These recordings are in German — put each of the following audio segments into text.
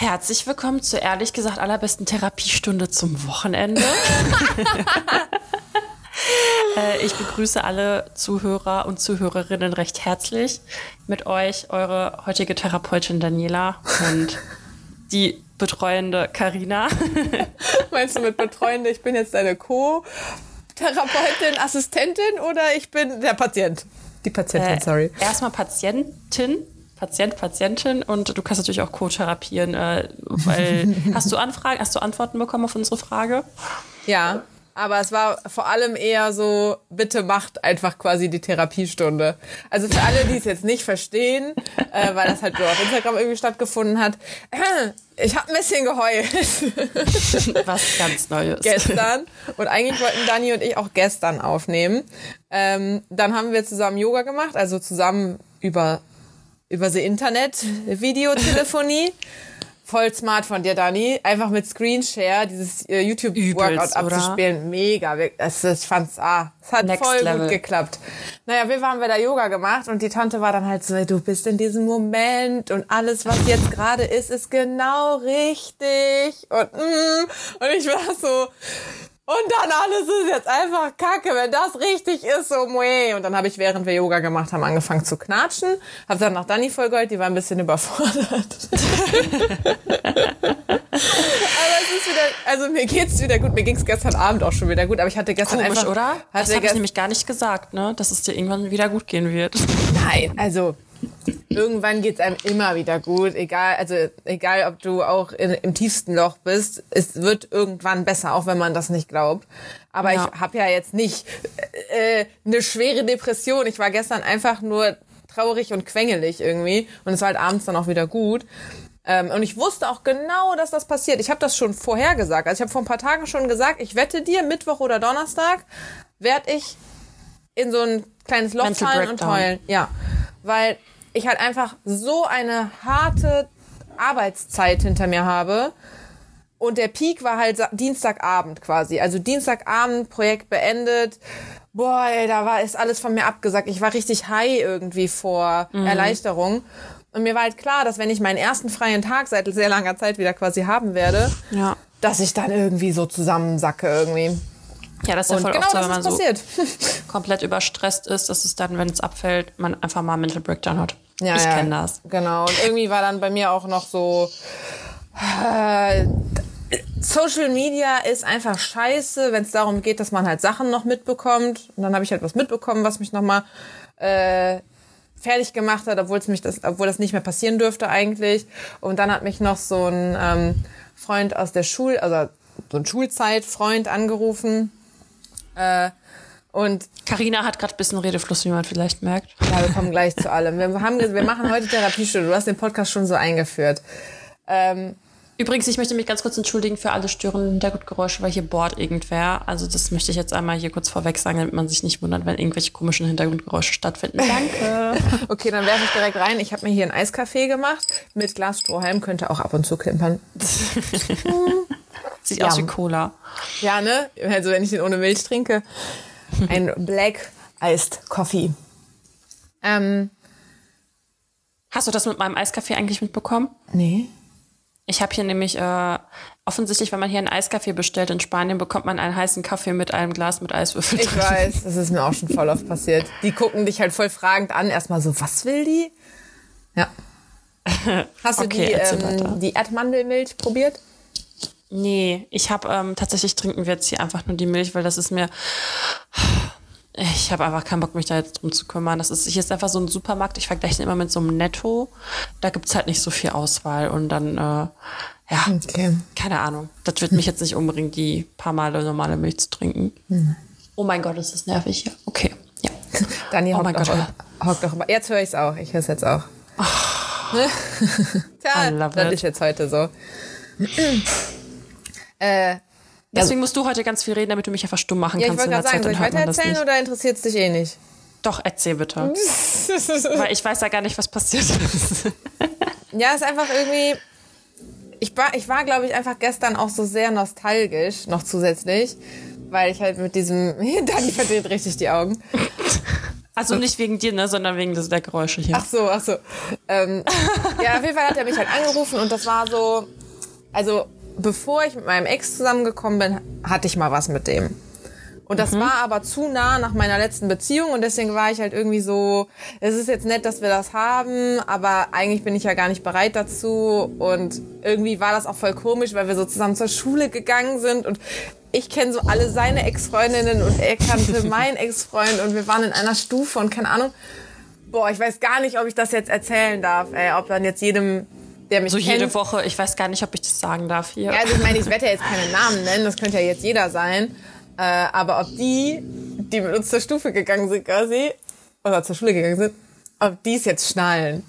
Herzlich willkommen zur ehrlich gesagt allerbesten Therapiestunde zum Wochenende. äh, ich begrüße alle Zuhörer und Zuhörerinnen recht herzlich. Mit euch eure heutige Therapeutin Daniela und die betreuende Karina. Meinst du mit betreuende, ich bin jetzt deine Co-Therapeutin, Assistentin oder ich bin der Patient? Die Patientin, äh, sorry. Erstmal Patientin, Patient, Patientin und du kannst natürlich auch co-therapieren. Äh, weil, hast du Anfragen, hast du Antworten bekommen auf unsere Frage? Ja, aber es war vor allem eher so, bitte macht einfach quasi die Therapiestunde. Also für alle, die es jetzt nicht verstehen, äh, weil das halt nur auf Instagram irgendwie stattgefunden hat, äh, ich habe ein bisschen geheult. Was ganz Neues. Gestern. Und eigentlich wollten Dani und ich auch gestern aufnehmen. Ähm, dann haben wir zusammen Yoga gemacht, also zusammen über über das Internet, Videotelefonie. Voll smart von dir, Dani. Einfach mit Screenshare dieses äh, YouTube-Workout abzuspielen. Mega. Das, ich fand's, ah, es hat Next voll Level. gut geklappt. Naja, wir haben wir da Yoga gemacht und die Tante war dann halt so, du bist in diesem Moment und alles, was jetzt gerade ist, ist genau richtig. Und, mm, und ich war so, und dann alles ist jetzt einfach kacke, wenn das richtig ist, so meh. Und dann habe ich, während wir Yoga gemacht haben, angefangen zu knatschen. Habe dann nach Dani vollgeholt, die war ein bisschen überfordert. aber es ist wieder, also mir geht's wieder gut. Mir ging's gestern Abend auch schon wieder gut, aber ich hatte gestern Komisch, einfach... oder? Das habe ich nämlich gar nicht gesagt, ne? Dass es dir irgendwann wieder gut gehen wird. Nein, also irgendwann geht's einem immer wieder gut, egal, also egal, ob du auch in, im tiefsten Loch bist, es wird irgendwann besser, auch wenn man das nicht glaubt. Aber ja. ich habe ja jetzt nicht äh, eine schwere Depression. Ich war gestern einfach nur traurig und quengelig irgendwie und es war halt abends dann auch wieder gut. Ähm, und ich wusste auch genau, dass das passiert. Ich habe das schon vorher gesagt. Also ich habe vor ein paar Tagen schon gesagt, ich wette dir, Mittwoch oder Donnerstag werde ich in so ein kleines Loch fallen und heulen. Ja, weil ich halt einfach so eine harte Arbeitszeit hinter mir habe. Und der Peak war halt Dienstagabend quasi. Also Dienstagabend, Projekt beendet. Boah, ey, da war ist alles von mir abgesagt. Ich war richtig high irgendwie vor mhm. Erleichterung. Und mir war halt klar, dass wenn ich meinen ersten freien Tag seit sehr langer Zeit wieder quasi haben werde, ja. dass ich dann irgendwie so zusammensacke irgendwie. Ja, das ist ja voll genau oft so, wenn man so komplett überstresst ist, dass es dann, wenn es abfällt, man einfach mal Mental Breakdown hat. Ja, ich ja, kenne das. Genau. Und irgendwie war dann bei mir auch noch so. Äh, Social Media ist einfach scheiße, wenn es darum geht, dass man halt Sachen noch mitbekommt. Und dann habe ich halt was mitbekommen, was mich nochmal äh, fertig gemacht hat, obwohl es mich das, obwohl das nicht mehr passieren dürfte eigentlich. Und dann hat mich noch so ein ähm, Freund aus der Schule, also so ein Schulzeitfreund angerufen äh, und Karina hat gerade ein bisschen Redefluss, wie man vielleicht merkt. Ja, wir kommen gleich zu allem. Wir, haben, wir machen heute Therapiestunde. Du hast den Podcast schon so eingeführt. Ähm, Übrigens, ich möchte mich ganz kurz entschuldigen für alle störenden Hintergrundgeräusche, weil hier bohrt irgendwer. Also das möchte ich jetzt einmal hier kurz vorweg sagen, damit man sich nicht wundert, wenn irgendwelche komischen Hintergrundgeräusche stattfinden. Danke. okay, dann werfe ich direkt rein. Ich habe mir hier ein Eiskaffee gemacht mit Glasstrohhalm. Könnte auch ab und zu klimpern. Sieht ja. aus wie Cola. Ja, ne? Also wenn ich den ohne Milch trinke. Ein Black Iced Coffee. Ähm, Hast du das mit meinem Eiskaffee eigentlich mitbekommen? Nee. Ich habe hier nämlich äh, offensichtlich, wenn man hier einen Eiskaffee bestellt in Spanien, bekommt man einen heißen Kaffee mit einem Glas mit Eiswürfel. Ich drin. weiß, das ist mir auch schon voll oft passiert. Die gucken dich halt voll fragend an. Erstmal so, was will die? Ja. Hast du okay, die, ähm, die Erdmandelmilch probiert? Nee, ich habe ähm, tatsächlich trinken wir jetzt hier einfach nur die Milch, weil das ist mir. Ich habe einfach keinen Bock, mich da jetzt drum zu kümmern. Das ist, hier ist einfach so ein Supermarkt. Ich vergleiche den immer mit so einem Netto. Da gibt's halt nicht so viel Auswahl. Und dann, äh, ja, okay. keine Ahnung. Das wird mich jetzt nicht umbringen, die paar Male normale Milch zu trinken. Mhm. Oh mein Gott, ist das nervig hier. Okay, ja. Dani, oh mein Gott. Hockt doch immer. Jetzt höre ich es auch. Ich höre es jetzt auch. Oh. Tja, das it. ist jetzt heute so. Äh, Deswegen musst du heute ganz viel reden, damit du mich einfach stumm machen ja, kannst. Ich wollte gerade sagen, soll ich weiter erzählen oder interessiert es dich eh nicht? Doch, erzähl bitte. Weil ich weiß ja gar nicht, was passiert ist. ja, ist einfach irgendwie. Ich war, ich war, glaube ich, einfach gestern auch so sehr nostalgisch, noch zusätzlich, weil ich halt mit diesem. Dani verdreht richtig die Augen. Also nicht wegen dir, ne, sondern wegen des, der Geräusche hier. Ach so, ach so. Ähm, ja, auf jeden Fall hat er mich halt angerufen und das war so, also bevor ich mit meinem Ex zusammengekommen bin, hatte ich mal was mit dem. Und das mhm. war aber zu nah nach meiner letzten Beziehung und deswegen war ich halt irgendwie so, es ist jetzt nett, dass wir das haben, aber eigentlich bin ich ja gar nicht bereit dazu und irgendwie war das auch voll komisch, weil wir so zusammen zur Schule gegangen sind und ich kenne so alle seine Ex-Freundinnen und er kannte meinen Ex-Freund und wir waren in einer Stufe und keine Ahnung. Boah, ich weiß gar nicht, ob ich das jetzt erzählen darf, ey, ob dann jetzt jedem der mich so kennt. jede Woche, ich weiß gar nicht, ob ich das sagen darf hier. Ja, also ich meine, ich werde ja jetzt keine Namen nennen, das könnte ja jetzt jeder sein. Äh, aber ob die, die mit uns zur Stufe gegangen sind quasi, oder zur Schule gegangen sind, ob die es jetzt schnallen.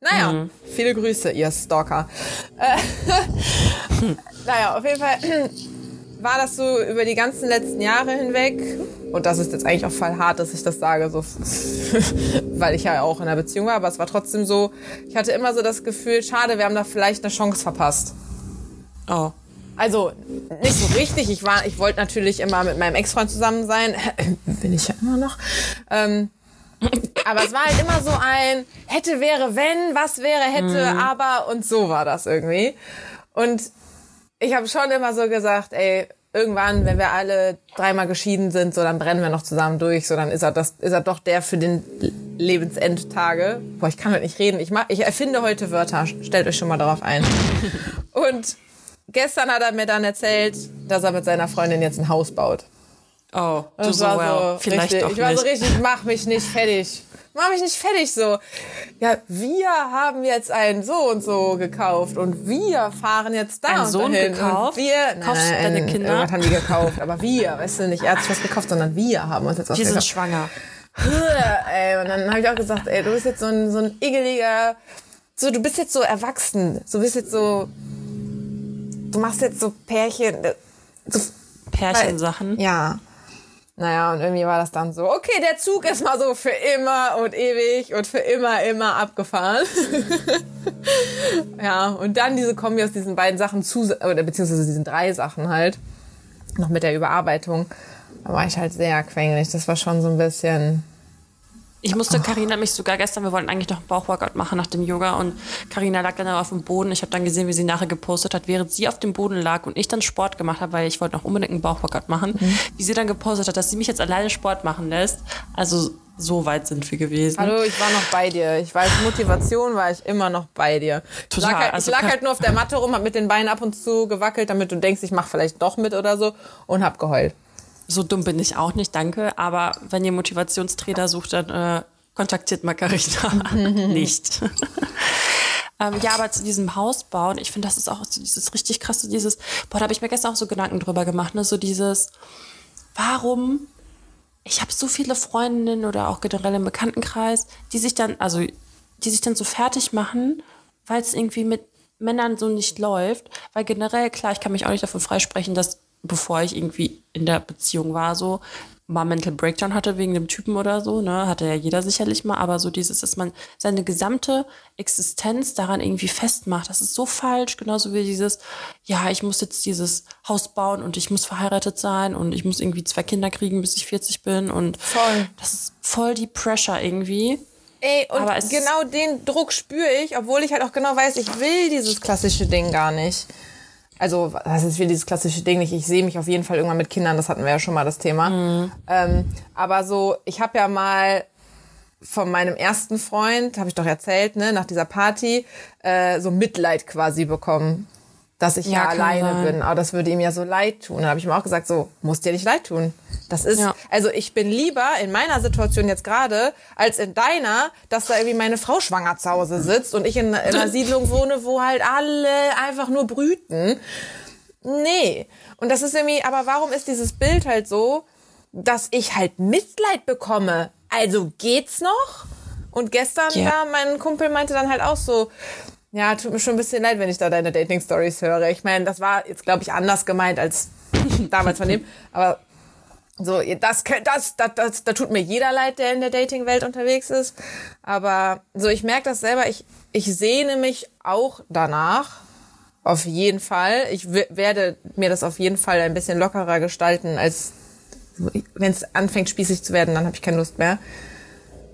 Naja, mhm. viele Grüße, ihr Stalker. Äh, naja, auf jeden Fall war das so über die ganzen letzten Jahre hinweg. Und das ist jetzt eigentlich auch voll hart, dass ich das sage, so, weil ich ja auch in einer Beziehung war. Aber es war trotzdem so, ich hatte immer so das Gefühl, schade, wir haben da vielleicht eine Chance verpasst. Oh. Also nicht so richtig. Ich war, ich wollte natürlich immer mit meinem Ex-Freund zusammen sein. Bin ich ja immer noch. Ähm, aber es war halt immer so ein hätte, wäre, wenn, was wäre, hätte, mhm. aber und so war das irgendwie. Und ich habe schon immer so gesagt, ey, irgendwann, wenn wir alle dreimal geschieden sind, so dann brennen wir noch zusammen durch, so dann ist er das, ist er doch der für den Lebensendtage. Boah, ich kann heute nicht reden. Ich mach, ich erfinde heute Wörter. Stellt euch schon mal darauf ein. Und gestern hat er mir dann erzählt, dass er mit seiner Freundin jetzt ein Haus baut. Oh, du so, well. so vielleicht richtig, doch Ich war so richtig, mach mich nicht fertig mach mich nicht fertig so. Ja, wir haben jetzt ein so und so gekauft und wir fahren jetzt da ein und Sohn dahin. gekauft? Und wir, Kaufst du deine Kinder? Irgendwas haben die gekauft, aber wir, weißt du, nicht er hat sich was gekauft, sondern wir haben uns jetzt was Wir gekauft. sind schwanger. ey, und dann habe ich auch gesagt, ey, du bist jetzt so ein, so ein igeliger, so, du bist jetzt so erwachsen, du bist jetzt so, du machst jetzt so Pärchen, so, Pärchensachen? Ja. Naja, und irgendwie war das dann so, okay, der Zug ist mal so für immer und ewig und für immer, immer abgefahren. ja, und dann diese Kombi aus diesen beiden Sachen zu, oder beziehungsweise diesen drei Sachen halt, noch mit der Überarbeitung, da war ich halt sehr quengelig. Das war schon so ein bisschen, ich musste, Karina mich sogar gestern, wir wollten eigentlich noch einen Bauchworkout machen nach dem Yoga und Karina lag dann auf dem Boden. Ich habe dann gesehen, wie sie nachher gepostet hat, während sie auf dem Boden lag und ich dann Sport gemacht habe, weil ich wollte noch unbedingt einen Bauchworkout machen, mhm. wie sie dann gepostet hat, dass sie mich jetzt alleine Sport machen lässt. Also so weit sind wir gewesen. Hallo, ich war noch bei dir. Ich war als Motivation war ich immer noch bei dir. Total. Ich lag, halt, also ich lag halt nur auf der Matte rum, hab mit den Beinen ab und zu gewackelt, damit du denkst, ich mache vielleicht doch mit oder so und hab geheult so dumm bin ich auch nicht, danke. Aber wenn ihr Motivationstrainer sucht, dann äh, kontaktiert Margarita nicht. ähm, ja, aber zu diesem Haus bauen, ich finde, das ist auch so dieses richtig krasse, dieses, boah, da habe ich mir gestern auch so Gedanken drüber gemacht, ne? So dieses, warum ich habe so viele Freundinnen oder auch generell im Bekanntenkreis, die sich dann, also die sich dann so fertig machen, weil es irgendwie mit Männern so nicht läuft. Weil generell, klar, ich kann mich auch nicht davon freisprechen, dass bevor ich irgendwie in der Beziehung war, so mal Mental Breakdown hatte wegen dem Typen oder so, ne, hatte ja jeder sicherlich mal, aber so dieses, dass man seine gesamte Existenz daran irgendwie festmacht, das ist so falsch, genauso wie dieses, ja, ich muss jetzt dieses Haus bauen und ich muss verheiratet sein und ich muss irgendwie zwei Kinder kriegen, bis ich 40 bin und voll. das ist voll die Pressure irgendwie. Ey, und genau den Druck spüre ich, obwohl ich halt auch genau weiß, ich will dieses klassische Ding gar nicht. Also, das ist wie dieses klassische Ding nicht. Ich sehe mich auf jeden Fall irgendwann mit Kindern, das hatten wir ja schon mal das Thema. Mhm. Ähm, aber so, ich habe ja mal von meinem ersten Freund, habe ich doch erzählt, ne, nach dieser Party, äh, so Mitleid quasi bekommen dass ich ja, ja alleine sein. bin. Aber das würde ihm ja so leid tun. Da habe ich ihm auch gesagt, so, muss dir nicht leid tun. Das ist, ja. also ich bin lieber in meiner Situation jetzt gerade, als in deiner, dass da irgendwie meine Frau schwanger zu Hause sitzt und ich in, in einer Siedlung wohne, wo halt alle einfach nur brüten. Nee. Und das ist irgendwie, aber warum ist dieses Bild halt so, dass ich halt Mitleid bekomme? Also geht's noch? Und gestern, ja. ja, mein Kumpel meinte dann halt auch so, ja, tut mir schon ein bisschen leid, wenn ich da deine Dating-Stories höre. Ich meine, das war jetzt, glaube ich, anders gemeint als damals von dem. Aber so, das, das, das, das, da tut mir jeder leid, der in der Dating-Welt unterwegs ist. Aber so, ich merke das selber. Ich, ich sehne mich auch danach. Auf jeden Fall. Ich werde mir das auf jeden Fall ein bisschen lockerer gestalten, als wenn es anfängt spießig zu werden, dann habe ich keine Lust mehr.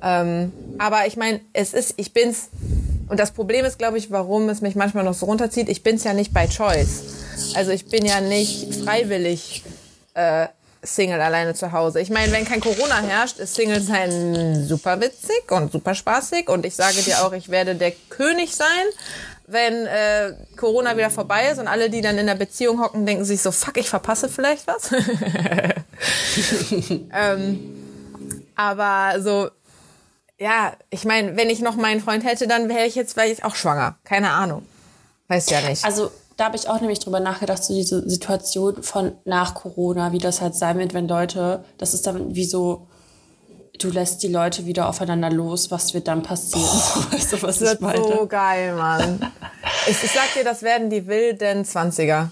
Ähm, aber ich meine, es ist, ich bin's, und das Problem ist, glaube ich, warum es mich manchmal noch so runterzieht, ich bin's ja nicht by choice. Also ich bin ja nicht freiwillig äh, Single alleine zu Hause. Ich meine, wenn kein Corona herrscht, ist Single sein super witzig und super spaßig. Und ich sage dir auch, ich werde der König sein, wenn äh, Corona wieder vorbei ist und alle, die dann in der Beziehung hocken, denken sich so, fuck, ich verpasse vielleicht was. ähm, aber so, ja, ich meine, wenn ich noch meinen Freund hätte, dann wäre ich jetzt vielleicht auch schwanger. Keine Ahnung. Weiß ja nicht. Also da habe ich auch nämlich drüber nachgedacht, so diese Situation von nach Corona, wie das halt sein wird, wenn Leute, das ist dann wie so, du lässt die Leute wieder aufeinander los, was wird dann passieren? Oh, weißt du, was das ich meine? so geil, Mann. ich, ich sag dir, das werden die wilden 20er.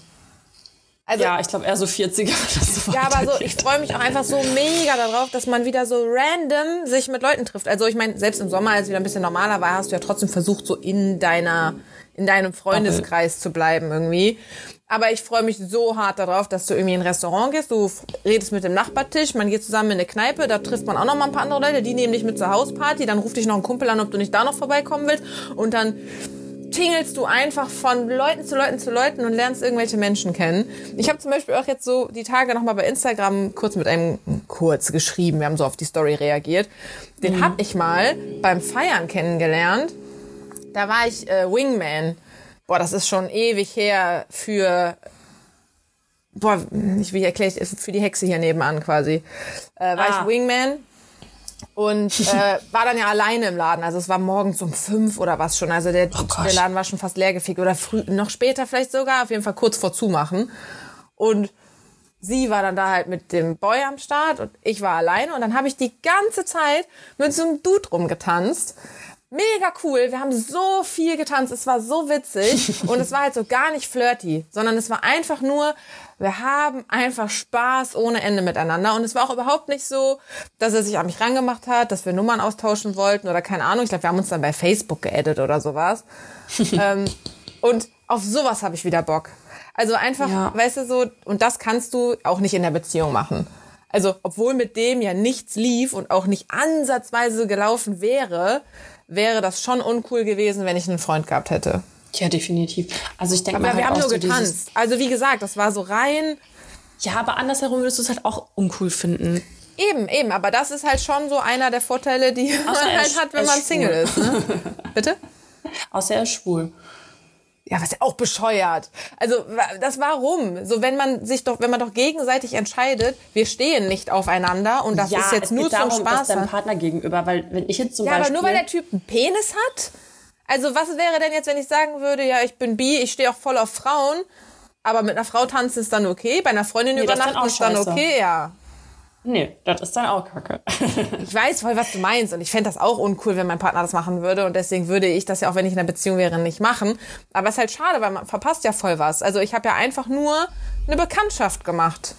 Also, ja, ich glaube eher so 40er. So ja, aber so, ich freue mich auch einfach so mega darauf, dass man wieder so random sich mit Leuten trifft. Also ich meine, selbst im Sommer, als es wieder ein bisschen normaler war, hast du ja trotzdem versucht, so in deiner in deinem Freundeskreis zu bleiben irgendwie. Aber ich freue mich so hart darauf, dass du irgendwie in ein Restaurant gehst, du redest mit dem Nachbartisch, man geht zusammen in eine Kneipe, da trifft man auch noch mal ein paar andere Leute, die nehmen dich mit zur Hausparty, dann ruft dich noch ein Kumpel an, ob du nicht da noch vorbeikommen willst und dann tingelst du einfach von Leuten zu Leuten zu Leuten und lernst irgendwelche Menschen kennen. Ich habe zum Beispiel auch jetzt so die Tage noch mal bei Instagram kurz mit einem kurz geschrieben, wir haben so auf die Story reagiert. Den mhm. habe ich mal beim Feiern kennengelernt da war ich äh, Wingman. Boah, das ist schon ewig her für boah, ich wie erkläre ich für die Hexe hier nebenan quasi. Äh, war ah. ich Wingman und äh, war dann ja alleine im Laden. Also es war morgens um fünf oder was schon. Also der, oh der Laden war schon fast leergefegt oder früh, noch später vielleicht sogar. Auf jeden Fall kurz vor Zumachen. Und sie war dann da halt mit dem Boy am Start und ich war alleine. Und dann habe ich die ganze Zeit mit so einem Dude rumgetanzt mega cool. Wir haben so viel getanzt. Es war so witzig. Und es war halt so gar nicht flirty, sondern es war einfach nur, wir haben einfach Spaß ohne Ende miteinander. Und es war auch überhaupt nicht so, dass er sich an mich rangemacht hat, dass wir Nummern austauschen wollten oder keine Ahnung. Ich glaube, wir haben uns dann bei Facebook geedit oder sowas. ähm, und auf sowas habe ich wieder Bock. Also einfach, ja. weißt du, so, und das kannst du auch nicht in der Beziehung machen. Also, obwohl mit dem ja nichts lief und auch nicht ansatzweise gelaufen wäre, wäre das schon uncool gewesen, wenn ich einen Freund gehabt hätte. Ja, definitiv. Also ich denke mal, halt wir haben nur getanzt. Also wie gesagt, das war so rein. Ja, aber andersherum würdest du es halt auch uncool finden. Eben, eben. Aber das ist halt schon so einer der Vorteile, die Außer man halt hat, wenn man Single ist. Ne? Bitte? Außer er ist schwul. Ja, was ja auch bescheuert. Also das warum? So wenn man sich doch, wenn man doch gegenseitig entscheidet, wir stehen nicht aufeinander und das ja, ist jetzt nur zum Spaß. deinem Partner gegenüber, weil wenn ich jetzt zum ja, Beispiel. Ja, aber nur weil der Typ einen Penis hat. Also was wäre denn jetzt, wenn ich sagen würde, ja, ich bin bi, ich stehe auch voll auf Frauen, aber mit einer Frau tanzen ist dann okay, bei einer Freundin nee, übernachten ist dann okay, ja. Nee, das ist dann auch kacke. ich weiß voll, was du meinst. Und ich fände das auch uncool, wenn mein Partner das machen würde. Und deswegen würde ich das ja auch, wenn ich in einer Beziehung wäre, nicht machen. Aber es ist halt schade, weil man verpasst ja voll was. Also ich habe ja einfach nur eine Bekanntschaft gemacht.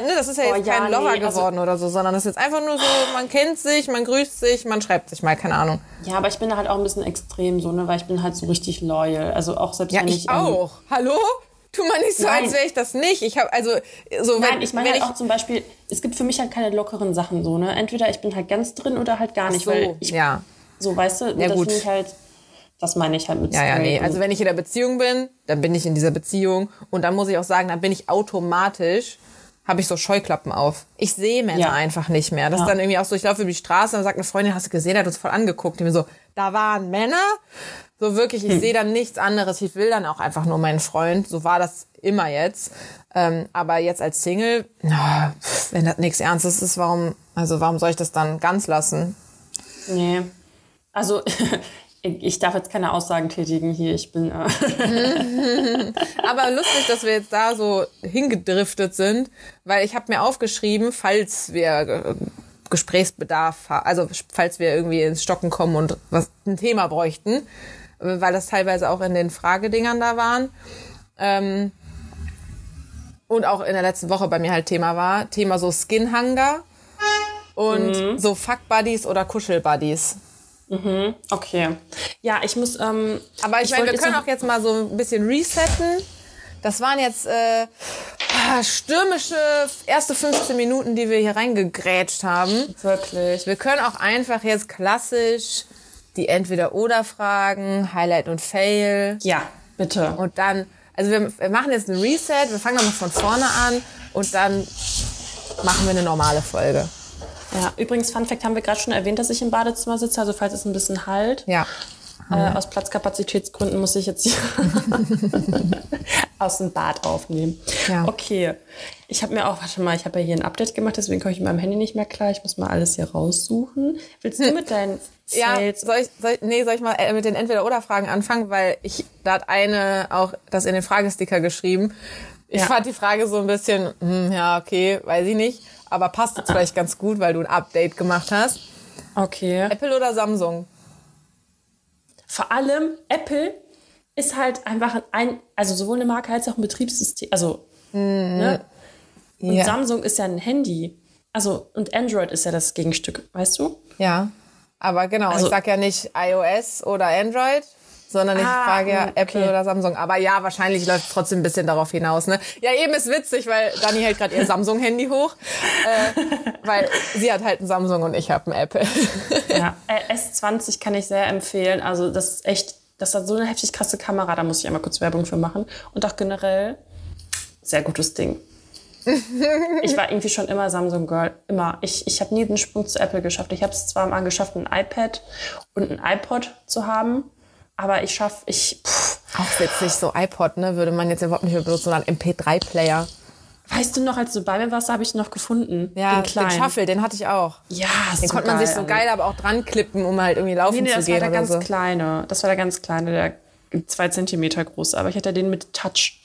Ne, das ist ja jetzt oh, ja, kein Lover nee, also geworden also, oder so, sondern das ist jetzt einfach nur so, man kennt sich, man grüßt sich, man schreibt sich mal, keine Ahnung. Ja, aber ich bin halt auch ein bisschen extrem so, ne, weil ich bin halt so richtig loyal. Also auch selbst ja, wenn ich. ich ähm, auch. Hallo? Tu mal nicht so, Nein. als wäre ich das nicht. Ich habe also so Nein, ich meine halt auch zum Beispiel, es gibt für mich halt keine lockeren Sachen so, ne? Entweder ich bin halt ganz drin oder halt gar nicht, so, weil ich ja. so, weißt du, ja, das finde ich halt das meine ich halt mit Ja, ja, nee. Also wenn ich in der Beziehung bin, dann bin ich in dieser Beziehung und dann muss ich auch sagen, dann bin ich automatisch habe ich so Scheuklappen auf. Ich sehe Männer ja. einfach nicht mehr. Das ja. ist dann irgendwie auch so, ich laufe über die Straße und sagt eine Freundin, hast du gesehen, der hat uns voll angeguckt. Die mir so, da waren Männer so wirklich, ich hm. sehe dann nichts anderes. Ich will dann auch einfach nur meinen Freund. So war das immer jetzt. Ähm, aber jetzt als Single, na, wenn das nichts Ernstes ist, warum, also warum soll ich das dann ganz lassen? Nee. Also ich darf jetzt keine Aussagen tätigen hier. Ich bin. Äh Aber lustig, dass wir jetzt da so hingedriftet sind, weil ich habe mir aufgeschrieben, falls wir äh, Gesprächsbedarf, also falls wir irgendwie ins Stocken kommen und was ein Thema bräuchten, weil das teilweise auch in den Fragedingern da waren. Ähm, und auch in der letzten Woche bei mir halt Thema war. Thema so Skin Hunger und mhm. so Fuck Buddies oder Kuschel Buddies. Mhm, okay. Ja, ich muss. Ähm, Aber ich, ich meine, wir können auch jetzt mal so ein bisschen resetten. Das waren jetzt, äh, ah, stürmische erste 15 Minuten, die wir hier reingegrätscht haben. Wirklich. Wir können auch einfach jetzt klassisch die Entweder-Oder-Fragen, Highlight und Fail. Ja, bitte. Und dann, also wir, wir machen jetzt ein Reset, wir fangen nochmal von vorne an und dann machen wir eine normale Folge. Ja, übrigens, Fun Fact haben wir gerade schon erwähnt, dass ich im Badezimmer sitze, also falls es ein bisschen halt. Ja. Äh, aus Platzkapazitätsgründen muss ich jetzt hier aus dem Bad aufnehmen. Ja. Okay. Ich habe mir auch, warte mal, ich habe ja hier ein Update gemacht, deswegen komme ich mit meinem Handy nicht mehr klar. Ich muss mal alles hier raussuchen. Willst du mit deinen Ja, soll ich, soll ich, nee, soll ich mal äh, mit den Entweder-Oder-Fragen anfangen, weil ich, da hat eine auch das in den Fragesticker geschrieben. Ich Ja. fand die Frage so ein bisschen, hm, ja, okay, weiß ich nicht, aber passt jetzt vielleicht ganz gut, weil du ein Update gemacht hast. Okay. Apple oder Samsung? Vor allem Apple ist halt einfach ein, also sowohl eine Marke als auch ein Betriebssystem. Also, ne? Und Ja. Samsung ist ja ein Handy. Also, und Android ist ja das Gegenstück, weißt du? Ja, aber genau, Also- ich sag ja nicht iOS oder Android, sondern ich Ah, frage ja okay. Apple oder Samsung. Aber ja, wahrscheinlich läuft es trotzdem ein bisschen darauf hinaus. Ne? Ja, eben ist witzig, weil Dani hält gerade ihr Samsung-Handy hoch, äh, weil sie hat halt ein Samsung und ich habe ein Apple. Ja, äh, S20 kann ich sehr empfehlen. Also das ist echt, das hat so eine heftig krasse Kamera, da muss ich einmal kurz Werbung für machen. Und auch generell, sehr gutes Ding. Ich war irgendwie schon immer Samsung Girl, immer. Ich, ich habe nie den Sprung zu Apple geschafft. Ich habe es zwar mal geschafft, ein iPad und ein iPod zu haben, aber ich schaffe, ich, pff, Auch witzig, so iPod, ne, würde man jetzt überhaupt nicht mehr benutzen, sondern MP3-Player. weißt du noch, als du bei mir warst, habe ich noch gefunden. Ja, den den, kleinen. Shuffle, den hatte ich auch. Ja, Den konnte man sich so geil aber auch dran klippen, um halt irgendwie laufen Nee, nee, zu das war gehen der oder ganz so. kleine. Das war der ganz kleine, der zwei Zentimeter groß. Aber ich hatte den mit Touch.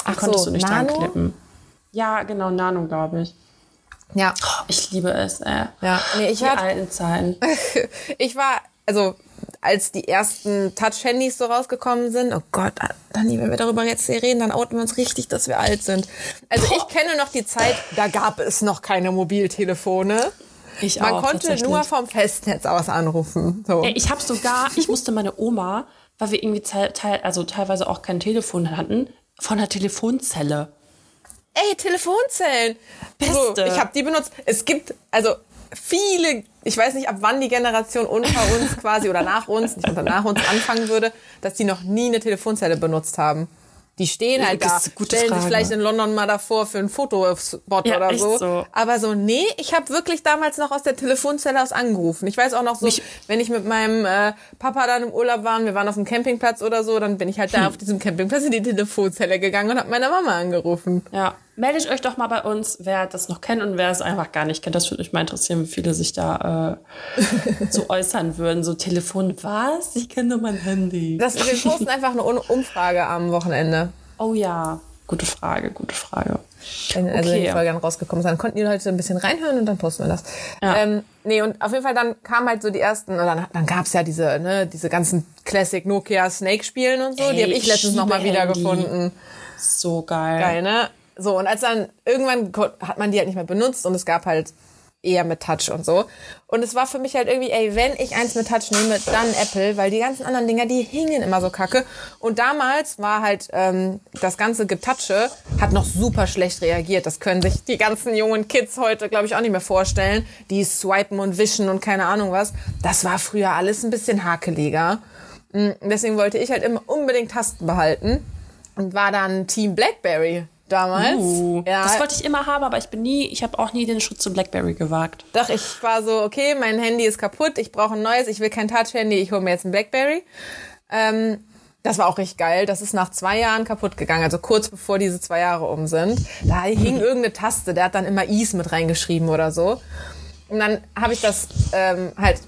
Den Ach konntest so, du nicht Nano? dran klippen. Ja, genau, Nano, glaube ich. Ja, Oh, ich liebe es, äh. ja. Nee, ich Die hatte, alten Zeiten. ich war, also als die ersten Touch-Handys so rausgekommen sind, oh Gott, Dani, wenn wir darüber jetzt hier reden, dann outen wir uns richtig, dass wir alt sind. Also ich kenne noch die Zeit, da gab es noch keine Mobiltelefone. Ich Man auch, konnte nur vom Festnetz aus anrufen. So. Ich habe sogar, ich musste meine Oma, weil wir irgendwie teil, also teilweise auch kein Telefon hatten, von der Telefonzelle. Ey, Telefonzellen. Beste. So, ich habe die benutzt. Es gibt also viele, ich weiß nicht, ab wann die Generation unter uns quasi oder nach uns, nicht unter nach uns anfangen würde, dass die noch nie eine Telefonzelle benutzt haben. Die stehen halt Das da, stellen Frage. sich vielleicht in London mal davor für ein Fotospot Ja, oder so. so. Aber so, nee, ich habe wirklich damals noch aus der Telefonzelle aus angerufen. Ich weiß auch noch so, Mich- wenn ich mit meinem äh, Papa dann im Urlaub war, und wir waren auf dem Campingplatz oder so, dann bin ich halt da Hm. auf diesem Campingplatz in die Telefonzelle gegangen und habe meine Mama angerufen. Ja, meldet euch doch mal bei uns, wer das noch kennt und wer es einfach gar nicht kennt. Das würde mich mal interessieren, wie viele sich da äh, so äußern würden. So Telefon, was? Ich kenne nur mein Handy. Das, wir posten einfach eine Umfrage am Wochenende. Oh ja, gute Frage, gute Frage. Wenn, also wenn die Okay. Folge dann rausgekommen ist, dann konnten die Leute ein bisschen reinhören und dann posten wir das. Ja. Ähm, nee, und auf jeden Fall dann kamen halt so die ersten, und dann, dann gab's ja diese, ne, diese ganzen Classic Nokia Snake Spielen und so, Ey, die habe ich letztens nochmal wieder Handy. gefunden. So geil. Geil, ne? So, und als dann irgendwann hat man die halt nicht mehr benutzt und es gab halt eher mit Touch und so. Und es war für mich halt irgendwie, ey, wenn ich eins mit Touch nehme, dann Apple, weil die ganzen anderen Dinger, die hingen immer so kacke. Und damals war halt ähm, das ganze Getatsche hat noch super schlecht reagiert. Das können sich die ganzen jungen Kids heute, glaube ich, auch nicht mehr vorstellen. Die swipen und wischen und keine Ahnung was. Das war früher alles ein bisschen hakeliger. Mm, Deswegen wollte ich halt immer unbedingt Tasten behalten und war dann Team Blackberry damals. Uh, ja, Das wollte ich immer haben, aber ich bin nie, ich habe auch nie den Schritt zu BlackBerry gewagt. doch ich war so, okay, mein Handy ist kaputt, ich brauche ein neues, ich will kein Touch-Handy, ich hole mir jetzt ein Blackberry. Ähm, das war auch richtig geil. Das ist nach zwei Jahren kaputt gegangen, also kurz bevor diese zwei Jahre um sind. Da hing irgendeine Taste, der hat dann immer Is mit reingeschrieben oder so. Und dann habe ich das ähm, halt,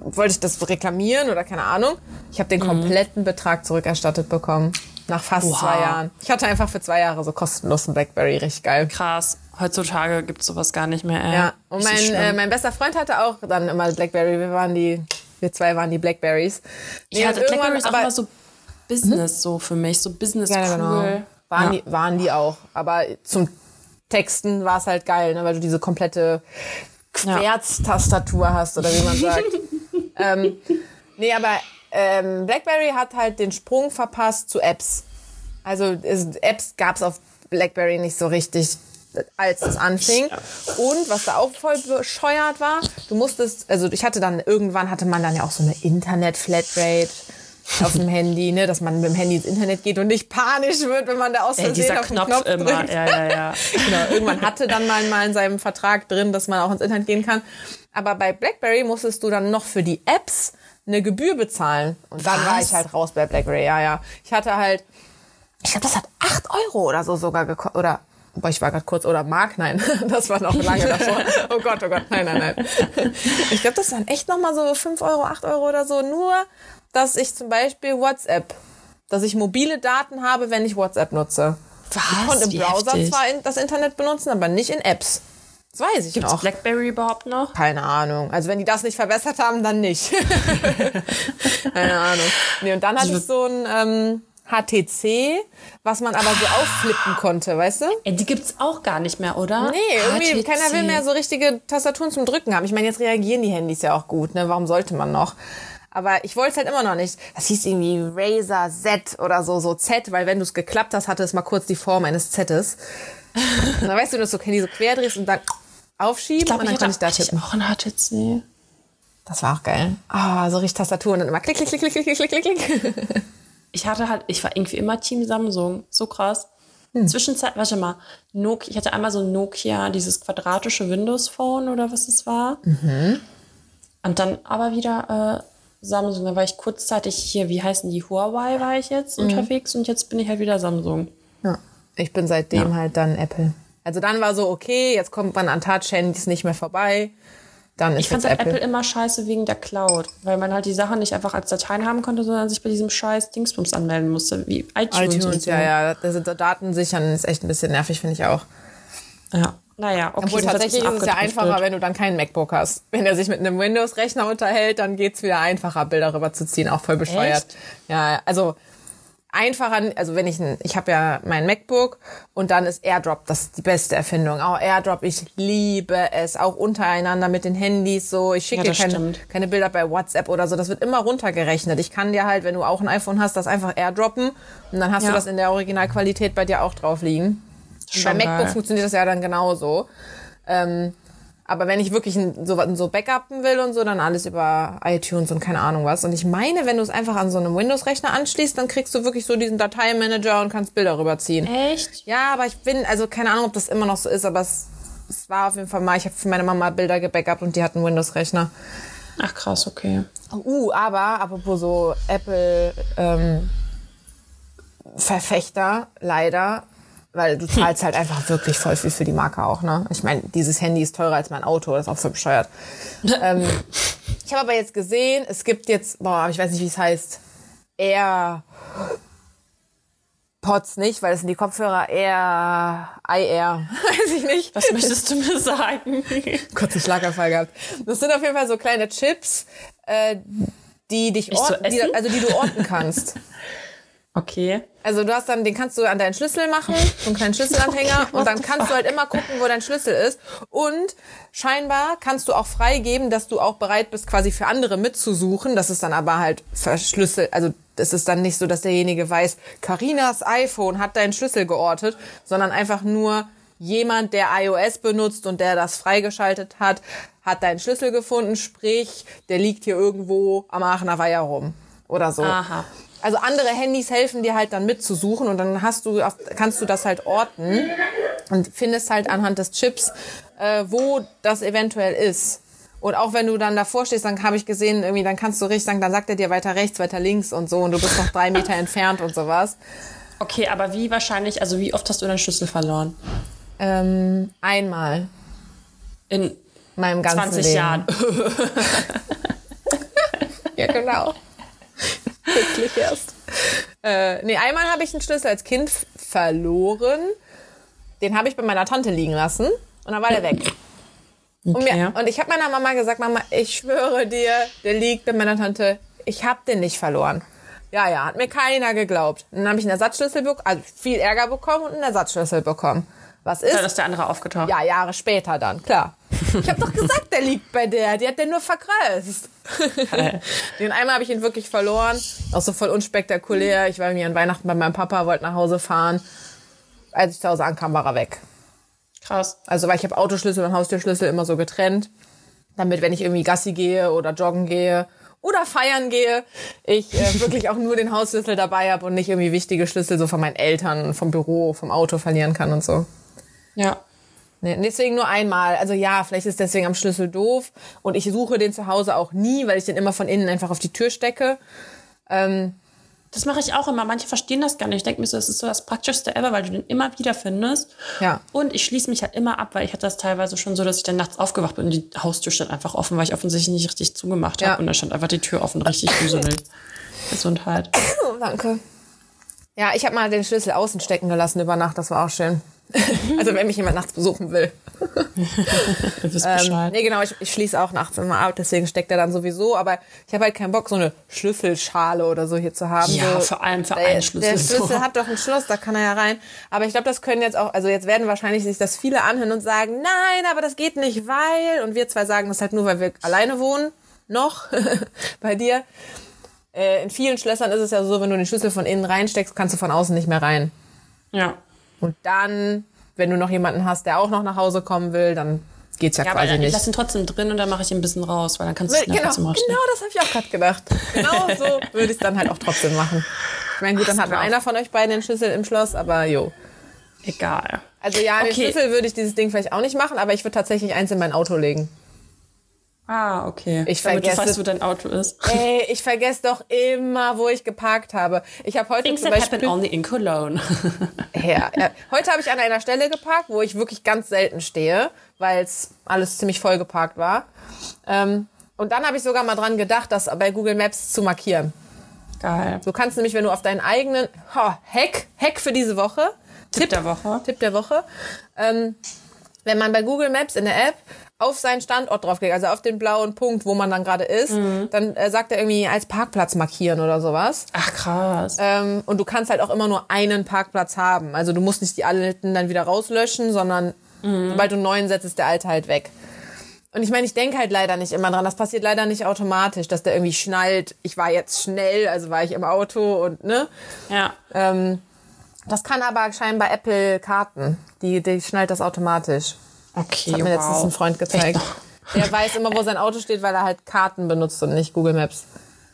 wollte ich das reklamieren oder keine Ahnung. Ich habe den kompletten Betrag zurückerstattet bekommen. Nach fast Oha. zwei Jahren. Ich hatte einfach für zwei Jahre so kostenlos ein Blackberry, richtig geil. Krass. Heutzutage gibt's sowas gar nicht mehr. Ey. Ja, und mein, äh, mein bester Freund hatte auch dann immer Blackberry. Wir waren die, wir zwei waren die Blackberries. Nee, ja, und BlackBerry ist auch aber- immer so Business so für mich, so Business ja, cool. genau. Waren, Ja. die, waren die auch. Aber zum Texten war es halt geil, ne, weil du diese komplette Querztastatur hast, oder wie man sagt. ähm, nee, aber ähm, BlackBerry hat halt den Sprung verpasst zu Apps. Also es, Apps gab's auf BlackBerry nicht so richtig, als es anfing. Und was da auch voll bescheuert war, du musstest, also ich hatte dann, irgendwann hatte man dann ja auch so eine Internet-Flatrate auf dem Handy, ne, dass man mit dem Handy ins Internet geht und nicht panisch wird, wenn man da aus Versehen Ey, auf den Knopf, Knopf immer. drückt. Ja, ja, ja. genau, irgendwann hatte dann mal, mal in seinem Vertrag drin, dass man auch ins Internet gehen kann. Aber bei BlackBerry musstest du dann noch für die Apps eine Gebühr bezahlen. Und dann Was? war ich halt raus bei BlackBerry. Ja, ja. Ich hatte halt, ich glaube, das hat 8 Euro oder so sogar gekostet. Oder, boah, ich war gerade kurz, oder Mark, nein, das war noch lange davor. Oh Gott, oh Gott, nein, nein, nein. Ich glaube, das waren echt noch mal so 5 Euro, 8 Euro oder so. Nur, dass ich zum Beispiel WhatsApp, dass ich mobile Daten habe, wenn ich WhatsApp nutze. Ich konnte im Browser heftig. zwar das Internet benutzen, aber nicht in Apps. Das weiß ich Gibt's noch. Blackberry überhaupt noch? Keine Ahnung. Also wenn die das nicht verbessert haben, dann nicht. Keine Ahnung. Nee, und dann hatte ich so ein ähm, HTC, was man aber so aufflippen konnte, weißt du? Ey, die gibt's auch gar nicht mehr, oder? Nee, irgendwie HTC. keiner will mehr so richtige Tastaturen zum Drücken haben. Ich meine, jetzt reagieren die Handys ja auch gut, ne? Warum sollte man noch? Aber ich wollte es halt immer noch nicht. Das hieß irgendwie Razer Z oder so, so Z, weil wenn du es geklappt hast, hatte es mal kurz die Form eines Zs. Dann weißt du, wenn du Handy so quer drehst und dann aufschieben Ich glaube, und ich dann hatte kann ich da hatte ich tippen. auch ein HTC. Das war auch geil. Ah, so richtig Tastatur und dann immer klick, klick, klick, klick, klick, klick, klick. Ich hatte halt, ich war irgendwie immer Team Samsung. So krass. Hm. Zwischenzeit, warte mal, Nokia, ich hatte einmal so ein Nokia, dieses quadratische Windows Phone oder was es war. Mhm. Und dann aber wieder äh, Samsung. Da war ich kurzzeitig hier, wie heißen die, Huawei war ich Mhm. jetzt unterwegs und jetzt bin ich halt wieder Samsung. Ja. Ich bin seitdem halt dann Apple. Also dann war so, okay, jetzt kommt man an Touch-Handys nicht mehr vorbei. Dann ist Ich fand halt Apple. Apple immer scheiße wegen der Cloud, weil man halt die Sachen nicht einfach als Dateien haben konnte, sondern sich bei diesem scheiß Dingsbums anmelden musste, wie iTunes, und iTunes, so. ja, ja. Das sind Daten sichern ist echt ein bisschen nervig, finde ich auch. ja. Naja, okay. Obwohl tatsächlich ist es ja einfacher, abgedriftet. wenn du dann kein MacBook hast. Wenn er sich mit einem Windows-Rechner unterhält, dann geht's wieder einfacher, Bilder rüberzuziehen. Auch voll bescheuert. Echt? Ja, also einfacher, also wenn ich, ein- ich habe ja mein MacBook und dann ist AirDrop das ist die beste Erfindung. Auch AirDrop, ich liebe es, auch untereinander mit den Handys so. Ich schicke Ja, keine, keine Bilder bei WhatsApp oder so. Das wird immer runtergerechnet. Ich kann dir halt, wenn du auch ein iPhone hast, das einfach AirDroppen und dann hast Ja. du das in der Originalqualität bei dir auch drauf liegen. Und bei Schon MacBook geil. funktioniert das ja dann genauso. Ähm, aber wenn ich wirklich so, so backuppen will und so, dann alles über iTunes und keine Ahnung was. Und ich meine, wenn du es einfach an so einem Windows-Rechner anschließt, dann kriegst du wirklich so diesen Dateimanager und kannst Bilder rüberziehen. Echt? Ja, aber ich bin, also keine Ahnung, ob das immer noch so ist, aber es, es war auf jeden Fall mal, ich habe für meine Mama Bilder gebackupt und die hat einen Windows-Rechner. Ach krass, okay. Uh, aber apropos so Apple ähm, Verfechter, leider, weil du zahlst halt einfach wirklich voll viel für die Marke auch, ne? Ich meine, dieses Handy ist teurer als mein Auto, das ist auch voll bescheuert. ähm, ich habe aber jetzt gesehen, es gibt jetzt, boah, ich weiß nicht, wie es heißt, Air Pods nicht, weil es sind die Kopfhörer Air, iAir, weiß ich nicht. Was möchtest du mir sagen? kurzen Schlaganfall gehabt. Das sind auf jeden Fall so kleine Chips, äh, die dich orten, die, also die du orten kannst. Okay. Also du hast dann, den kannst du an deinen Schlüssel machen, so einen kleinen Schlüsselanhänger, Okay, und dann kannst du halt immer gucken, wo dein Schlüssel ist. Und scheinbar kannst du auch freigeben, dass du auch bereit bist, quasi für andere mitzusuchen. Das ist dann aber halt verschlüsselt, also das ist dann nicht so, dass derjenige weiß, Karinas iPhone hat deinen Schlüssel geortet, sondern einfach nur jemand, der iOS benutzt und der das freigeschaltet hat, hat deinen Schlüssel gefunden, sprich, der liegt hier irgendwo am Aachener Weiher rum oder so. Aha. Also andere Handys helfen dir halt dann mitzusuchen und dann hast du, kannst du das halt orten und findest halt anhand des Chips, äh, wo das eventuell ist. Und auch wenn du dann davor stehst, dann habe ich gesehen, irgendwie, dann kannst du richtig sagen, dann sagt er dir weiter rechts, weiter links und so und du bist noch drei Meter entfernt und sowas. Okay, aber wie wahrscheinlich, also wie oft hast du deinen Schlüssel verloren? Ähm, einmal In in meinem ganzen 20 Leben. Jahren. Ja, genau. Wirklich erst. Äh, nee, einmal habe ich einen Schlüssel als Kind verloren. Den habe ich bei meiner Tante liegen lassen und dann war der weg. Und, Okay. mir, und ich habe meiner Mama gesagt, Mama, ich schwöre dir, der liegt bei meiner Tante. Ich habe den nicht verloren. Ja, ja, hat mir keiner geglaubt. Und dann habe ich einen Ersatzschlüssel bekommen, also viel Ärger bekommen und einen Ersatzschlüssel bekommen. Was ist? Dann ist der andere aufgetaucht. Ja, Jahre später dann, klar. Ich habe doch gesagt, der liegt bei der. Die hat den nur vergrößt. den einmal habe ich ihn wirklich verloren. Auch so voll unspektakulär. Ich war mir an Weihnachten bei meinem Papa, wollte nach Hause fahren. als ich zu Hause ankam, war er weg. Krass. Also weil ich habe Autoschlüssel und Haustürschlüssel immer so getrennt, damit wenn ich irgendwie Gassi gehe oder joggen gehe oder feiern gehe, ich äh, wirklich auch nur den Hausschlüssel dabei habe und nicht irgendwie wichtige Schlüssel so von meinen Eltern, vom Büro, vom Auto verlieren kann und so. Ja. Nee, deswegen nur einmal. Also ja, vielleicht ist deswegen am Schlüssel doof. Und ich suche den zu Hause auch nie, weil ich den immer von innen einfach auf die Tür stecke. Ähm, Das mache ich auch immer. Manche verstehen das gar nicht. Ich denke mir so, das ist so das Praktischste ever, weil du den immer wieder findest. Ja. Und ich schließe mich halt immer ab, weil ich hatte das teilweise schon so, dass ich dann nachts aufgewacht bin und die Haustür stand einfach offen, weil ich offensichtlich nicht richtig zugemacht habe. Ja. Und da stand einfach die Tür offen, richtig gruselig. Gesundheit. danke. Ja, ich habe mal den Schlüssel außen stecken gelassen über Nacht. Das war auch schön. also wenn mich jemand nachts besuchen will. Du wisst Ähm, nee, genau, ich, ich schließe auch nachts immer ab, deswegen steckt er dann sowieso. Aber ich habe halt keinen Bock, so eine Schlüsselschale oder so hier zu haben. Ja, so, vor allem für der, einen Schlüssel Der Schlüssel so. hat doch ein Schloss, da kann er ja rein. Aber ich glaube, das können jetzt auch, also jetzt werden wahrscheinlich sich das viele anhören und sagen, nein, aber das geht nicht, weil. Und wir zwei sagen das halt nur, weil wir alleine wohnen. Noch. Bei dir. Äh, in vielen Schlössern ist es ja so, wenn du den Schlüssel von innen reinsteckst, kannst du von außen nicht mehr rein. Ja. Und dann, wenn du noch jemanden hast, der auch noch nach Hause kommen will, dann geht's ja, Ja, aber quasi ich nicht. lasse ihn trotzdem drin und dann mache ich ihn ein bisschen raus, weil dann kannst du es Genau, genau, Rausstellen. das habe ich auch gerade gedacht. Genau so würde ich es dann halt auch trotzdem machen. Ich meine, gut, dann hat nur Ach, einer von euch beiden den Schlüssel im Schloss, aber jo. Egal. Also ja, den Okay. Schlüssel würde ich dieses Ding vielleicht auch nicht machen, aber ich würde tatsächlich eins in mein Auto legen. Ah, okay. Ich Damit du vergesse- weißt, wo dein Auto ist. Ey, ich vergesse doch immer, wo ich geparkt habe. Ich habe heute Things zum happen Beispiel... only in Cologne. Ja, ja. Heute habe ich an einer Stelle geparkt, wo ich wirklich ganz selten stehe, weil es alles ziemlich voll geparkt war. Ähm, und dann habe ich sogar mal dran gedacht, das bei Google Maps zu markieren. Geil. Du kannst nämlich, wenn du auf deinen eigenen ho, Hack, Hack für diese Woche, Tipp der Woche. Tipp der Woche, ähm, wenn man bei Google Maps in der App auf seinen Standort draufklickt, also auf den blauen Punkt, wo man dann gerade ist, dann äh, sagt er irgendwie als Parkplatz markieren oder sowas. Ach, krass. Ähm, und du kannst halt auch immer nur einen Parkplatz haben. Also du musst nicht die alten dann wieder rauslöschen, sondern sobald du einen neuen setzt, ist der alte halt weg. Und ich meine, ich denke halt leider nicht immer dran. Das passiert leider nicht automatisch, dass der irgendwie schnallt, ich war jetzt schnell, also war ich im Auto und ne. ja. Ähm, das kann aber scheinbar Apple Karten. Die, die schnallt das automatisch. Okay, Hat mir letztens wow. ein Freund gezeigt. Der weiß immer, wo sein Auto steht, weil er halt Karten benutzt und nicht Google Maps.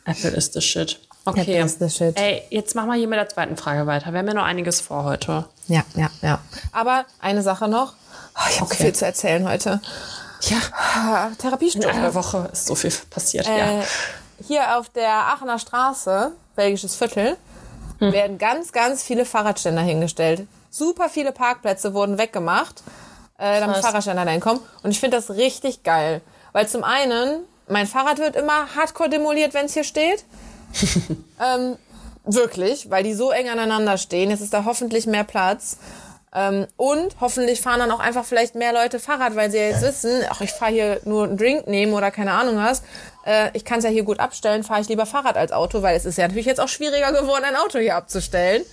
Apple ist the shit. Okay. Apple is the shit. Ey, jetzt machen wir hier mit der zweiten Frage weiter. Wir haben ja noch einiges vor heute. Ja, ja, ja. Aber eine Sache noch. Oh, ich habe Okay. so viel zu erzählen heute. Ja. Ah, In Therapiestunde. einer Woche ist so viel passiert. Äh, ja. Hier auf der Aachener Straße, belgisches Viertel, Hm. werden ganz, ganz viele Fahrradständer hingestellt. Super viele Parkplätze wurden weggemacht, äh, damit Krass. Fahrradständer reinkommen. Und ich finde das richtig geil. Weil zum einen, mein Fahrrad wird immer hardcore demoliert, wenn es hier steht. ähm, wirklich, weil die so eng aneinander stehen. Jetzt ist da hoffentlich mehr Platz. Ähm, und hoffentlich fahren dann auch einfach vielleicht mehr Leute Fahrrad, weil sie ja jetzt wissen, ach, ich fahre hier nur einen Drink nehmen oder keine Ahnung was. Äh, ich kann es ja hier gut abstellen, fahre ich lieber Fahrrad als Auto, weil es ist ja natürlich jetzt auch schwieriger geworden, ein Auto hier abzustellen.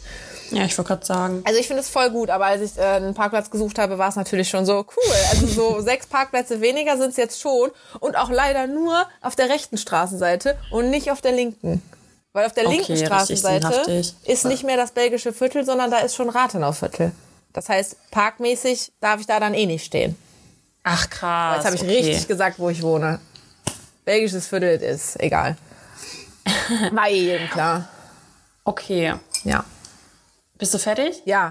Ja, ich wollte gerade sagen. Also ich finde es voll gut, aber als ich äh, einen Parkplatz gesucht habe, war es natürlich schon so cool. Also so sechs Parkplätze weniger sind es jetzt schon und auch leider nur auf der rechten Straßenseite und nicht auf der linken. Weil auf der Okay, linken Straßenseite ist nicht mehr das belgische Viertel, sondern da ist schon Rathenauviertel. Das heißt, parkmäßig darf ich da dann eh nicht stehen. Ach, krass. Jetzt habe ich okay. richtig gesagt, wo ich wohne. Belgisches Viertel ist egal. War eh jedem klar. Okay. Ja. Bist du fertig? Ja,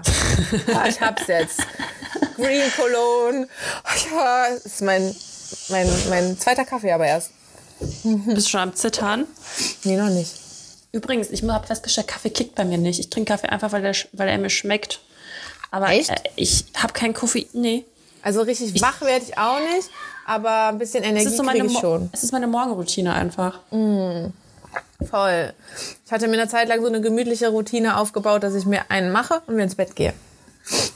Ja, ich hab's jetzt. Green Cologne. Ja, das ist mein, mein, mein zweiter Kaffee aber erst. Bist du schon am Zittern? Nee, noch nicht. Übrigens, ich habe festgestellt, Kaffee kickt bei mir nicht. Ich trinke Kaffee einfach, weil, der, weil er mir schmeckt. Aber Echt? Äh, ich habe kein Koffein. Nee. Also richtig wach werde ich auch nicht, aber ein bisschen Energie ist, so kriege meine ich schon. es ist meine Morgenroutine einfach. Voll. Ich hatte mir eine Zeit lang so eine gemütliche Routine aufgebaut, dass ich mir einen mache und wir ins Bett gehe.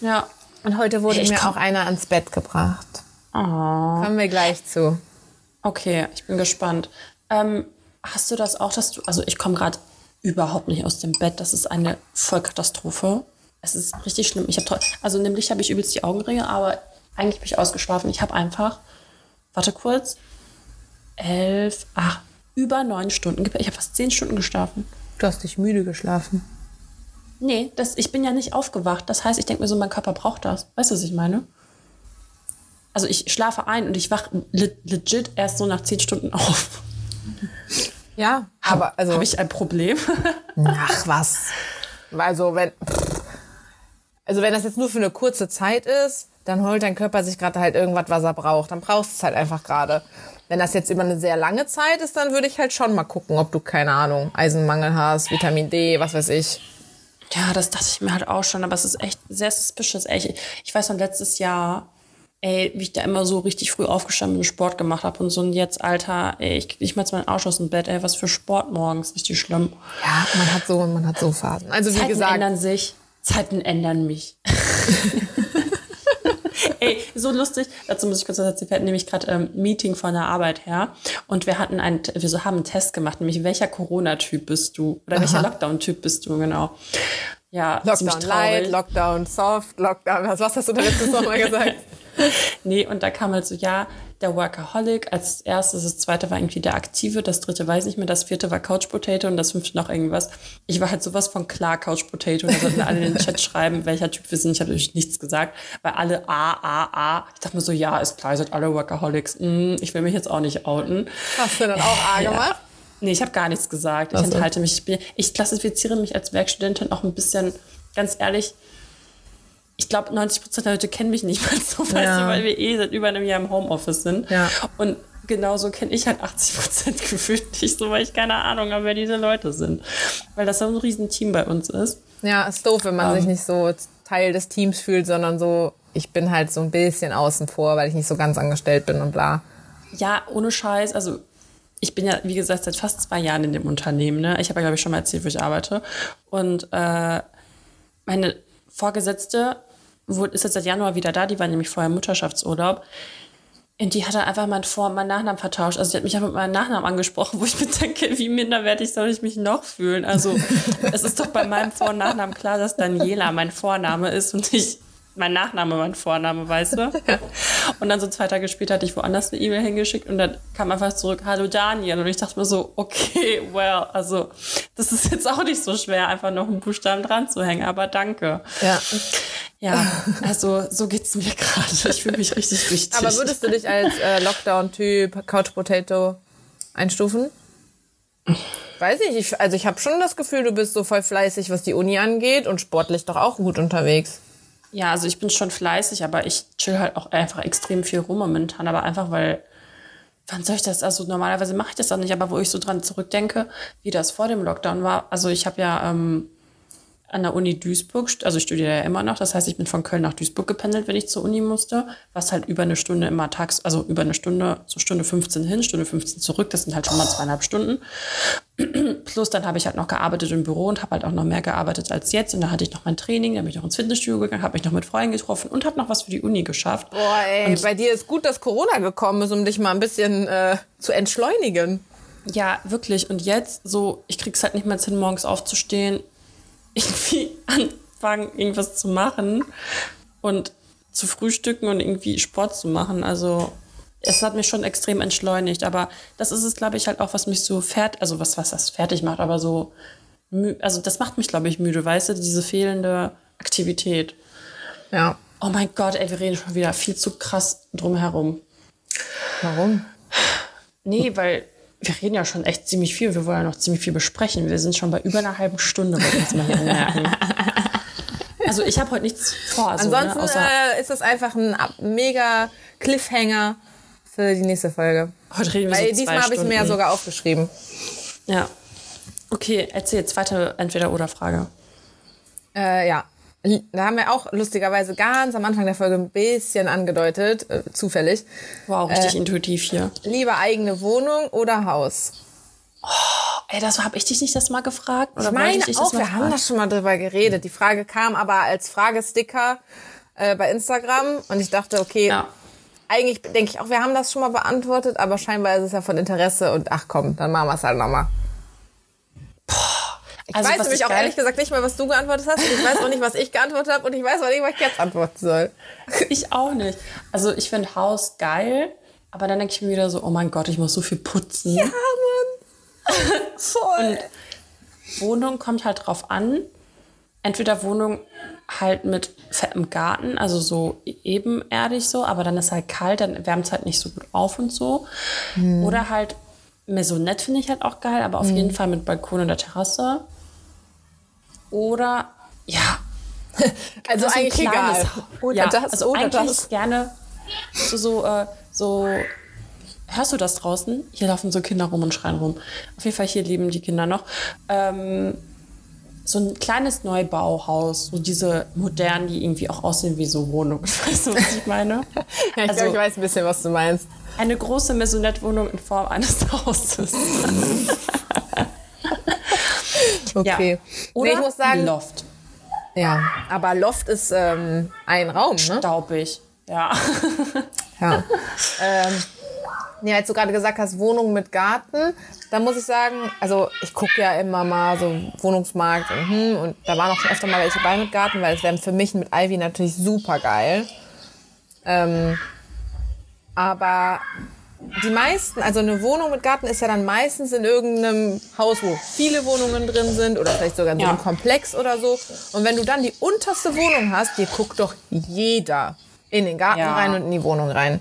Ja. Und heute wurde ich mir auch einer ans Bett gebracht. Oh. Kommen wir gleich zu. Okay, ich bin gespannt. Ähm, hast du das auch, dass du, also ich komme gerade überhaupt nicht aus dem Bett. Das ist eine Vollkatastrophe. Es ist richtig schlimm. Ich habe also nämlich habe ich übelst die Augenringe, aber eigentlich bin ich ausgeschlafen. Ich habe einfach, warte kurz, elf, ach, über neun Stunden. gepennt. Ich habe fast zehn Stunden geschlafen. Du hast dich müde geschlafen. Nee, das, ich bin ja nicht aufgewacht. Das heißt, ich denke mir so, mein Körper braucht das. Weißt du, was ich meine? Also ich schlafe ein und ich wache legit erst so nach zehn Stunden auf. Ja, aber also. Habe ich ein Problem? Ach was. Also wenn, also wenn das jetzt nur für eine kurze Zeit ist, dann holt dein Körper sich gerade halt irgendwas, was er braucht. Dann brauchst du es halt einfach gerade. Wenn das jetzt über eine sehr lange Zeit ist, dann würde ich halt schon mal gucken, ob du, keine Ahnung, Eisenmangel hast, Vitamin D, was weiß ich. Ja, das dachte ich mir halt auch schon, aber es ist echt sehr suspicious. Ey, ich weiß noch letztes Jahr, ey, wie ich da immer so richtig früh aufgestanden bin, Sport gemacht habe und so. Und jetzt, Alter, ey, ich, ich jetzt meinen Arsch aus dem Bett, ey, was für Sport morgens, richtig schlimm. Ja, man hat so und man hat so Phasen. Also wie Zeiten gesagt. ändern sich, Zeiten ändern mich. Ey, so lustig. Dazu muss ich kurz was erzählen. Wir hatten nämlich gerade ein ähm, Meeting von der Arbeit her und wir hatten einen, wir so haben einen Test gemacht, nämlich welcher Corona-Typ bist du oder welcher Lockdown-Typ bist du genau. Ja, Lockdown Light, Lockdown Soft, Lockdown. Was, was hast du da letztes Mal gesagt? nee, und da kam halt so, ja, der Workaholic als erstes, das zweite war irgendwie der Aktive, das dritte weiß ich mehr, das vierte war Couch Potato und das fünfte noch irgendwas. Ich war halt sowas von klar Couch Potato. Da sollten alle in den Chat schreiben, welcher Typ wir sind. Ich habe natürlich nichts gesagt, weil alle A, A, A. Ich dachte mir so, ja, ist klar, ihr seid alle Workaholics. Hm, ich will mich jetzt auch nicht outen. Hast du dann auch A ja. gemacht? Nee, ich habe gar nichts gesagt. Ich enthalte mich. Ich, bin, ich klassifiziere mich als Werkstudentin auch ein bisschen, ganz ehrlich, ich glaube, 90 Prozent der Leute kennen mich nicht mal so, ja. du, weil wir eh seit über einem Jahr im Homeoffice sind. Ja. Und genauso kenne ich halt 80 Prozent gefühlt nicht so, weil ich keine Ahnung habe, wer diese Leute sind. Weil das so ein riesen Team bei uns ist. Ja, ist doof, wenn man um, sich ähm. nicht so Teil des Teams fühlt, sondern so, ich bin halt so ein bisschen außen vor, weil ich nicht so ganz angestellt bin und bla. Ja, ohne Scheiß. Also ich bin ja, wie gesagt, seit fast zwei Jahren in dem Unternehmen. Ne? Ich habe ja, glaube ich, schon mal erzählt, wo ich arbeite. Und äh, meine Vorgesetzte ist jetzt seit Januar wieder da, die war nämlich vorher Mutterschaftsurlaub. Und die hat dann einfach meinen Vor- und meinen Nachnamen vertauscht. Also sie hat mich einfach mit meinem Nachnamen angesprochen, wo ich mir denke, wie minderwertig soll ich mich noch fühlen? Also es ist doch bei meinem Vor- und Nachnamen klar, dass Daniela mein Vorname ist und ich mein Nachname mein Vorname, weißt du? Und dann so zwei Tage später hatte ich woanders eine E-Mail hingeschickt und dann kam einfach zurück, hallo Daniel. Und ich dachte mir so, okay, well, also das ist jetzt auch nicht so schwer, einfach noch einen Buchstaben dran zu hängen, aber danke. Ja. Ja, also so geht's mir gerade. Ich fühle mich richtig wichtig. Aber würdest du dich als äh, Lockdown-Typ, Couch Potato einstufen? Weiß ich, ich also ich habe schon das Gefühl, du bist so voll fleißig, was die Uni angeht und sportlich doch auch gut unterwegs. Ja, also ich bin schon fleißig, aber ich chill halt auch einfach extrem viel rum momentan. Aber einfach, weil, wann soll ich das? Also normalerweise mache ich das auch nicht, aber wo ich so dran zurückdenke, wie das vor dem Lockdown war. Also ich habe ja ähm, an der Uni Duisburg, also ich studiere ja immer noch, das heißt, ich bin von Köln nach Duisburg gependelt, wenn ich zur Uni musste, was halt über eine Stunde immer tags, also über eine Stunde, so Stunde 15 hin, Stunde 15 zurück, das sind halt schon mal zweieinhalb Stunden. Plus dann habe ich halt noch gearbeitet im Büro und habe halt auch noch mehr gearbeitet als jetzt und da hatte ich noch mein Training, dann bin ich noch ins Fitnessstudio gegangen, habe mich noch mit Freunden getroffen und habe noch was für die Uni geschafft. Boah, ey, und bei dir ist gut, dass Corona gekommen ist, um dich mal ein bisschen äh, zu entschleunigen. Ja, wirklich. Und jetzt so, ich krieg's halt nicht mehr hin, morgens aufzustehen, irgendwie anfangen, irgendwas zu machen und zu frühstücken und irgendwie Sport zu machen. Also es hat mich schon extrem entschleunigt, aber das ist es, glaube ich, halt auch, was mich so fertig, also was, was das fertig macht, aber so, also das macht mich, glaube ich, müde, weißt du, diese fehlende Aktivität. Ja. Oh mein Gott, ey, wir reden schon wieder viel zu krass drumherum. Warum? Nee, weil wir reden ja schon echt ziemlich viel. Wir wollen ja noch ziemlich viel besprechen. Wir sind schon bei über einer halben Stunde, wollte ich jetzt mal hier anmerken. Also ich habe heute nichts vor. So, Ansonsten ne? äh, ist das einfach ein mega Cliffhanger für die nächste Folge. Heute reden wir Weil so diesmal habe ich mir ja sogar aufgeschrieben. Ja. Okay, erzähl zweite Entweder-Oder-Frage. Äh, ja. Da haben wir auch lustigerweise ganz am Anfang der Folge ein bisschen angedeutet, äh, zufällig. Wow, richtig äh, intuitiv hier. Lieber eigene Wohnung oder Haus? Oh, ey, das habe ich dich nicht das mal gefragt? Oder ich meine ich auch, wir gefragt? haben da schon mal drüber geredet. Die Frage kam aber als Fragesticker äh, bei Instagram und ich dachte, okay, ja. eigentlich denke ich auch, wir haben das schon mal beantwortet, aber scheinbar ist es ja von Interesse und ach komm, dann machen wir es halt nochmal. Ich also, weiß nämlich auch ehrlich gesagt nicht mal, was du geantwortet hast. Ich weiß auch nicht, was ich geantwortet habe. Und ich weiß auch nicht, was ich jetzt antworten soll. Ich auch nicht. Also ich finde Haus geil. Aber dann denke ich mir wieder so, oh mein Gott, ich muss so viel putzen. Ja, Mann. Voll. Und Wohnung kommt halt drauf an. entweder Wohnung halt mit fettem Garten, also so ebenerdig so, aber dann ist halt kalt, dann wärmt es halt nicht so gut auf und so. Hm. Oder halt Maisonette finde ich halt auch geil, aber auf hm. jeden Fall mit Balkon und der Terrasse. Oder, ja. also eigentlich egal. Oder ja, das, also oder eigentlich das. gerne so, so, äh, so Hörst du das draußen? Hier laufen so Kinder rum und schreien rum. Auf jeden Fall hier leben die Kinder noch. Ähm, so ein kleines Neubauhaus, so diese modernen, die irgendwie auch aussehen wie so Wohnungen. Weißt du, was ich meine? ja, ich also, glaube, ich weiß ein bisschen, was du meinst. Eine große Maisonette-Wohnung in Form eines Hauses. Okay. Ja. Oder nee, ich muss sagen, Loft. Ja, aber Loft ist ähm, ein Raum, ne? Staubig, ja. ja. ähm, ja, als du gerade gesagt hast, Wohnung mit Garten, da muss ich sagen, also ich gucke ja immer mal so Wohnungsmarkt und, hm, und da waren auch schon öfter mal welche bei mit Garten, weil es wäre für mich mit Ivy natürlich super geil. Ähm, aber die meisten, also eine Wohnung mit Garten ist ja dann meistens in irgendeinem Haus, wo viele Wohnungen drin sind oder vielleicht sogar in so einem Komplex oder so. Und wenn du dann die unterste Wohnung hast, dir guckt doch jeder in den Garten ja. rein und in die Wohnung rein.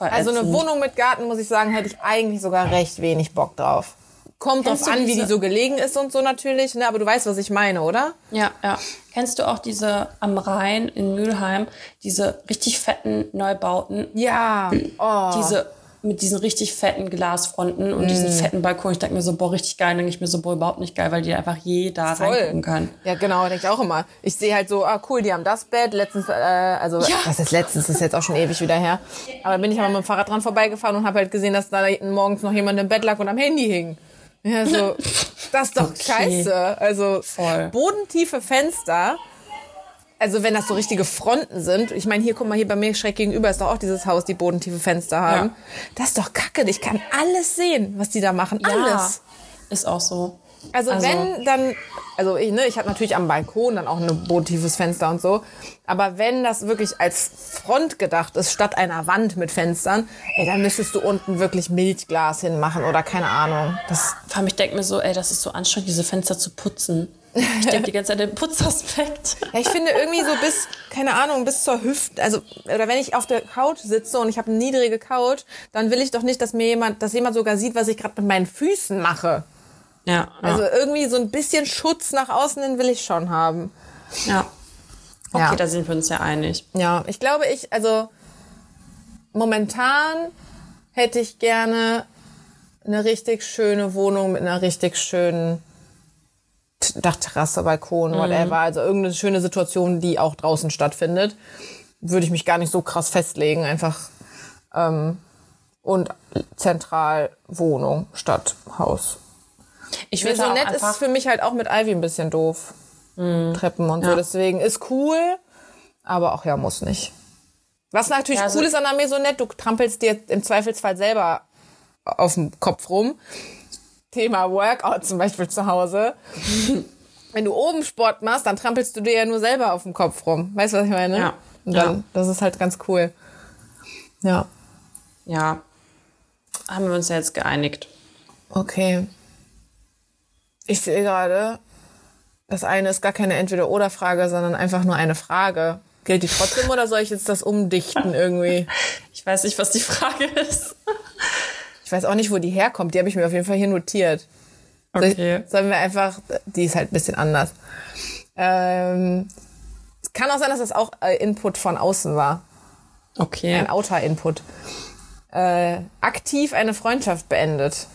Also eine Wohnung mit Garten, muss ich sagen, hätte ich eigentlich sogar recht wenig Bock drauf. Kommt drauf an, wie die so gelegen ist und so natürlich, ne? aber du weißt, was ich meine, oder? Ja, ja. Kennst du auch diese am Rhein in Mülheim, diese richtig fetten Neubauten? Ja. Oh. Diese mit diesen richtig fetten Glasfronten und mm. diesen fetten Balkon. Ich denke mir so, boah, richtig geil. denke ich mir so, boah, überhaupt nicht geil, weil die einfach jeder Voll. reingucken kann. Ja, genau, denke ich auch immer. Ich sehe halt so, ah, cool, die haben das Bett. Letztens, äh, also, ja. was ist letztens? Das ist jetzt auch schon ewig wieder her. Aber bin ich aber mit dem Fahrrad dran vorbeigefahren und habe halt gesehen, dass da morgens noch jemand im Bett lag und am Handy hing. Ja, so, das ist doch okay. scheiße. Also, Voll. bodentiefe Fenster also wenn das so richtige Fronten sind, ich meine, hier, guck mal, hier bei mir schräg gegenüber ist doch auch dieses Haus, die bodentiefe Fenster haben. Ja. Das ist doch kacke. Ich kann alles sehen, was die da machen. Ja, alles. Ist auch so. Also, also, wenn dann, also ich, ne, ich habe natürlich am Balkon dann auch ein bodentiefes Fenster und so. Aber wenn das wirklich als Front gedacht ist, statt einer Wand mit Fenstern, ey, dann müsstest du unten wirklich Milchglas hinmachen oder keine Ahnung. Das Vor allem, ich denke mir so, ey, das ist so anstrengend, diese Fenster zu putzen. Ich denke die ganze Zeit den Putzaspekt. Ja, ich finde irgendwie so bis, keine Ahnung, bis zur Hüfte, also, oder wenn ich auf der Couch sitze und ich habe eine niedrige Couch, dann will ich doch nicht, dass mir jemand, dass jemand sogar sieht, was ich gerade mit meinen Füßen mache. Ja, ja. Also irgendwie so ein bisschen Schutz nach außen hin will ich schon haben. Ja. Okay, ja. da sind wir uns ja einig. Ja, ich glaube, ich, also momentan hätte ich gerne eine richtig schöne Wohnung mit einer richtig schönen Dachterrasse, Balkon, mhm. whatever. Also irgendeine schöne Situation, die auch draußen stattfindet. Würde ich mich gar nicht so krass festlegen. Einfach ähm, und zentral Wohnung statt Haus. Ich will so nett ist für mich halt auch mit Ivy ein bisschen doof. Mhm. Treppen und ja. so. Deswegen ist cool, aber auch ja, muss nicht. Was natürlich ja, also cool ist an der Maisonette, du trampelst dir im Zweifelsfall selber auf dem Kopf rum. Thema Workout zum Beispiel zu Hause. Wenn du oben Sport machst, dann trampelst du dir ja nur selber auf dem Kopf rum. Weißt du, was ich meine? Ja. Und dann, ja. das ist halt ganz cool. Ja. Ja. Haben wir uns ja jetzt geeinigt. Okay. Ich sehe gerade, das eine ist gar keine Entweder-Oder-Frage, sondern einfach nur eine Frage. Gilt die trotzdem oder soll ich jetzt das umdichten irgendwie? Ich weiß nicht, was die Frage ist. Ich weiß auch nicht, wo die herkommt. Die habe ich mir auf jeden Fall hier notiert. Okay. Sollen wir einfach, die ist halt ein bisschen anders. Ähm, es kann auch sein, dass das auch äh, Input von außen war. Okay. Ein Outer-Input. Äh, aktiv eine Freundschaft beendet.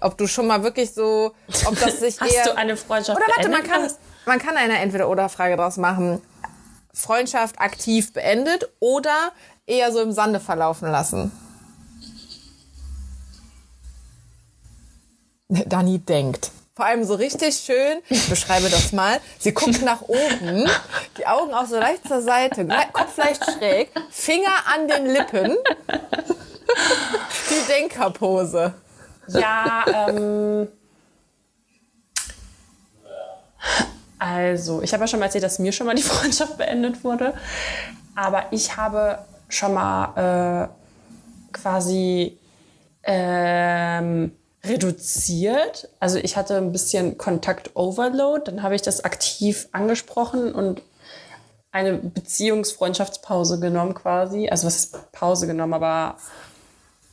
Ob du schon mal wirklich so, ob das sich Hast eher... du eine Freundschaft Oder warte, man kann, man kann eine Entweder-Oder-Frage draus machen. Freundschaft aktiv beendet oder eher so im Sande verlaufen lassen. Dani denkt. Vor allem so richtig schön, ich beschreibe das mal. Sie guckt nach oben, die Augen auch so leicht zur Seite, Kopf leicht schräg, Finger an den Lippen. Die Denkerpose. Ja, ähm. Also, ich habe ja schon mal erzählt, dass mir schon mal die Freundschaft beendet wurde. Aber ich habe schon mal äh, quasi ähm, reduziert. Also ich hatte ein bisschen Kontakt-Overload, dann habe ich das aktiv angesprochen und eine Beziehungsfreundschaftspause genommen quasi. Also was ist Pause genommen, aber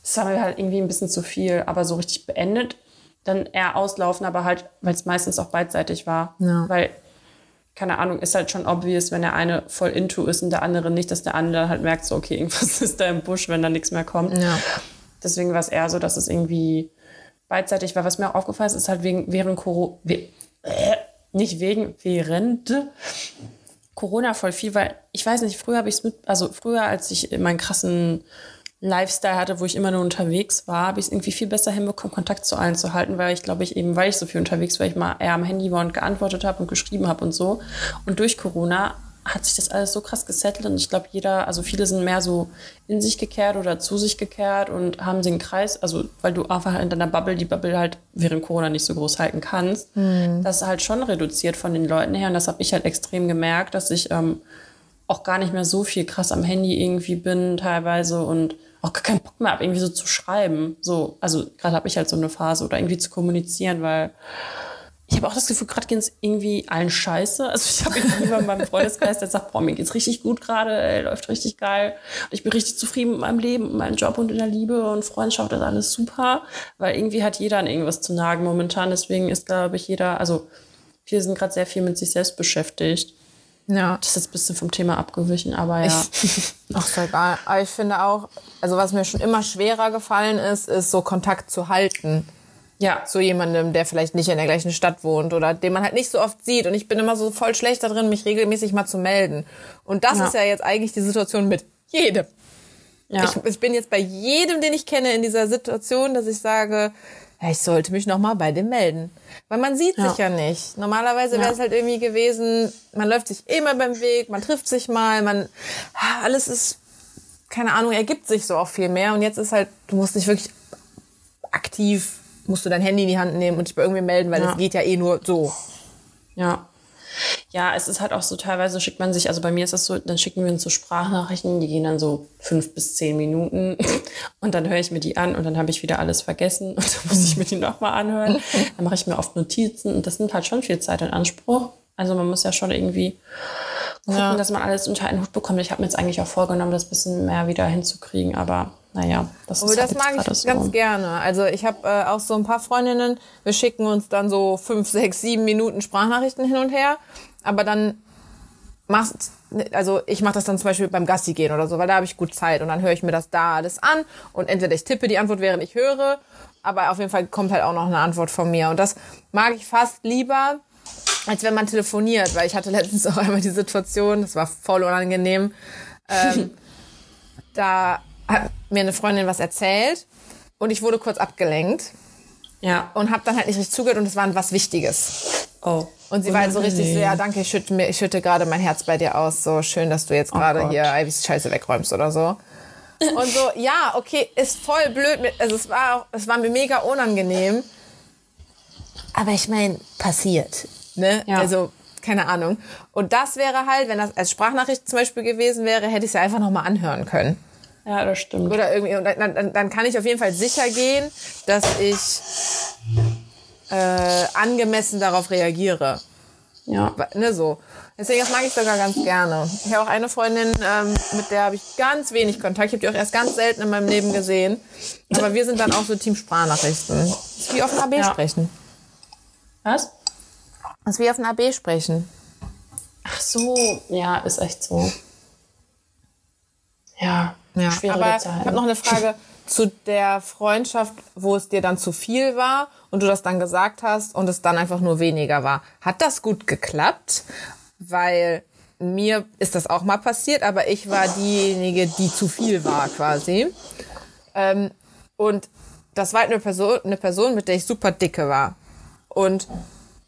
es war mir halt irgendwie ein bisschen zu viel, aber so richtig beendet. Dann eher auslaufen, aber halt, weil es meistens auch beidseitig war. Ja. Weil, keine Ahnung, ist halt schon obvious, wenn der eine voll into ist und der andere nicht, dass der andere halt merkt, so, okay, irgendwas ist da im Busch, wenn da nichts mehr kommt. Ja. Deswegen war es eher so, dass es irgendwie beidseitig war. Was mir auch aufgefallen ist, ist halt wegen, während Corona, we, äh, nicht wegen, während Corona voll viel, weil ich weiß nicht, früher habe ich es mit, also früher, als ich meinen krassen Lifestyle hatte, wo ich immer nur unterwegs war, habe ich es irgendwie viel besser hinbekommen, Kontakt zu allen zu halten, weil ich glaube ich eben, weil ich so viel unterwegs war, ich mal eher am Handy war und geantwortet habe und geschrieben habe und so. Und durch Corona hat sich das alles so krass gesettelt und ich glaube, jeder, also viele sind mehr so in sich gekehrt oder zu sich gekehrt und haben den Kreis, also weil du einfach in deiner Bubble die Bubble halt während Corona nicht so groß halten kannst, mhm. das ist halt schon reduziert von den Leuten her und das habe ich halt extrem gemerkt, dass ich ähm, auch gar nicht mehr so viel krass am Handy irgendwie bin teilweise und auch gar keinen Bock mehr habe, irgendwie so zu schreiben. So, also gerade habe ich halt so eine Phase oder irgendwie zu kommunizieren, weil ich habe auch das Gefühl, gerade geht es irgendwie allen scheiße. Also ich habe jemanden in meinem Freundeskreis, der sagt, boah, mir geht's richtig gut gerade, läuft richtig geil. Und ich bin richtig zufrieden mit meinem Leben, mit meinem Job und in der Liebe und Freundschaft, das ist alles super. Weil irgendwie hat jeder an irgendwas zu nagen momentan. Deswegen ist, glaube ich, jeder, also viele sind gerade sehr viel mit sich selbst beschäftigt. Ja. Das ist jetzt ein bisschen vom Thema abgewichen, aber ja. ach, ist egal. Aber ich finde auch, also was mir schon immer schwerer gefallen ist, ist so Kontakt zu halten. Ja. Zu jemandem, der vielleicht nicht in der gleichen Stadt wohnt oder den man halt nicht so oft sieht. Und ich bin immer so voll schlecht darin, mich regelmäßig mal zu melden. Und das ja. ist ja jetzt eigentlich die Situation mit jedem. Ja. Ich, ich bin jetzt bei jedem, den ich kenne, in dieser Situation, dass ich sage, ich sollte mich noch mal bei dem melden. Weil man sieht ja. sich ja nicht. Normalerweise wäre es halt irgendwie gewesen, man läuft sich immer beim Weg, man trifft sich mal, man, alles ist, keine Ahnung, ergibt sich so auch viel mehr. Und jetzt ist halt, du musst dich wirklich aktiv musst du dein Handy in die Hand nehmen und dich bei irgendwie melden, weil es geht ja eh nur so. Ja. Ja, es ist halt auch so, teilweise schickt man sich, also bei mir ist das so, dann schicken wir uns so Sprachnachrichten, die gehen dann so fünf bis zehn Minuten und dann höre ich mir die an und dann habe ich wieder alles vergessen und dann muss ich mir die nochmal anhören. Dann mache ich mir oft Notizen und das nimmt halt schon viel Zeit in Anspruch. Also man muss ja schon irgendwie gucken, ja. dass man alles unter einen Hut bekommt. Ich habe mir jetzt eigentlich auch vorgenommen, das bisschen mehr wieder hinzukriegen, aber naja, das Aber ist das halt mag ich so. ganz gerne. Also ich habe äh, auch so ein paar Freundinnen, wir schicken uns dann so fünf, sechs, sieben Minuten Sprachnachrichten hin und her, aber dann machst also ich mache das dann zum Beispiel beim Gassi gehen oder so, weil da habe ich gut Zeit und dann höre ich mir das da alles an und entweder ich tippe die Antwort, während ich höre, aber auf jeden Fall kommt halt auch noch eine Antwort von mir und das mag ich fast lieber, als wenn man telefoniert, weil ich hatte letztens auch einmal die Situation, das war voll unangenehm, ähm, da hat mir eine Freundin was erzählt und ich wurde kurz abgelenkt. Ja. Und habe dann halt nicht richtig zugehört und es war was Wichtiges. Oh. Und sie oh, war halt so richtig nee. so, ja, danke, ich schütte, mir, ich schütte gerade mein Herz bei dir aus. So schön, dass du jetzt gerade oh hier Ivys Scheiße wegräumst oder so. Und so, ja, okay, ist voll blöd. Mit, also es war, es war mir mega unangenehm. Aber ich meine, passiert. Ne? Ja. Also, keine Ahnung. Und das wäre halt, wenn das als Sprachnachricht zum Beispiel gewesen wäre, hätte ich es ja einfach nochmal anhören können. Ja, das stimmt. Oder irgendwie, und dann, dann, dann kann ich auf jeden Fall sicher gehen, dass ich äh, angemessen darauf reagiere. Ja. Ne, so. Deswegen, das mag ich sogar ganz gerne. Ich habe auch eine Freundin, ähm, mit der habe ich ganz wenig Kontakt. Ich habe die auch erst ganz selten in meinem Leben gesehen. Aber wir sind dann auch so Team Sprachnachrichten. Das ist wie auf dem AB ja. sprechen. Was? Das ist wie auf dem AB sprechen. Ach so, ja, ist echt so. Ja. Ja, aber ich habe noch eine Frage zu der Freundschaft, wo es dir dann zu viel war und du das dann gesagt hast und es dann einfach nur weniger war. Hat das gut geklappt? Weil mir ist das auch mal passiert, aber ich war diejenige, die zu viel war quasi. Ähm, und das war halt eine Person, eine Person, mit der ich super dicke war. Und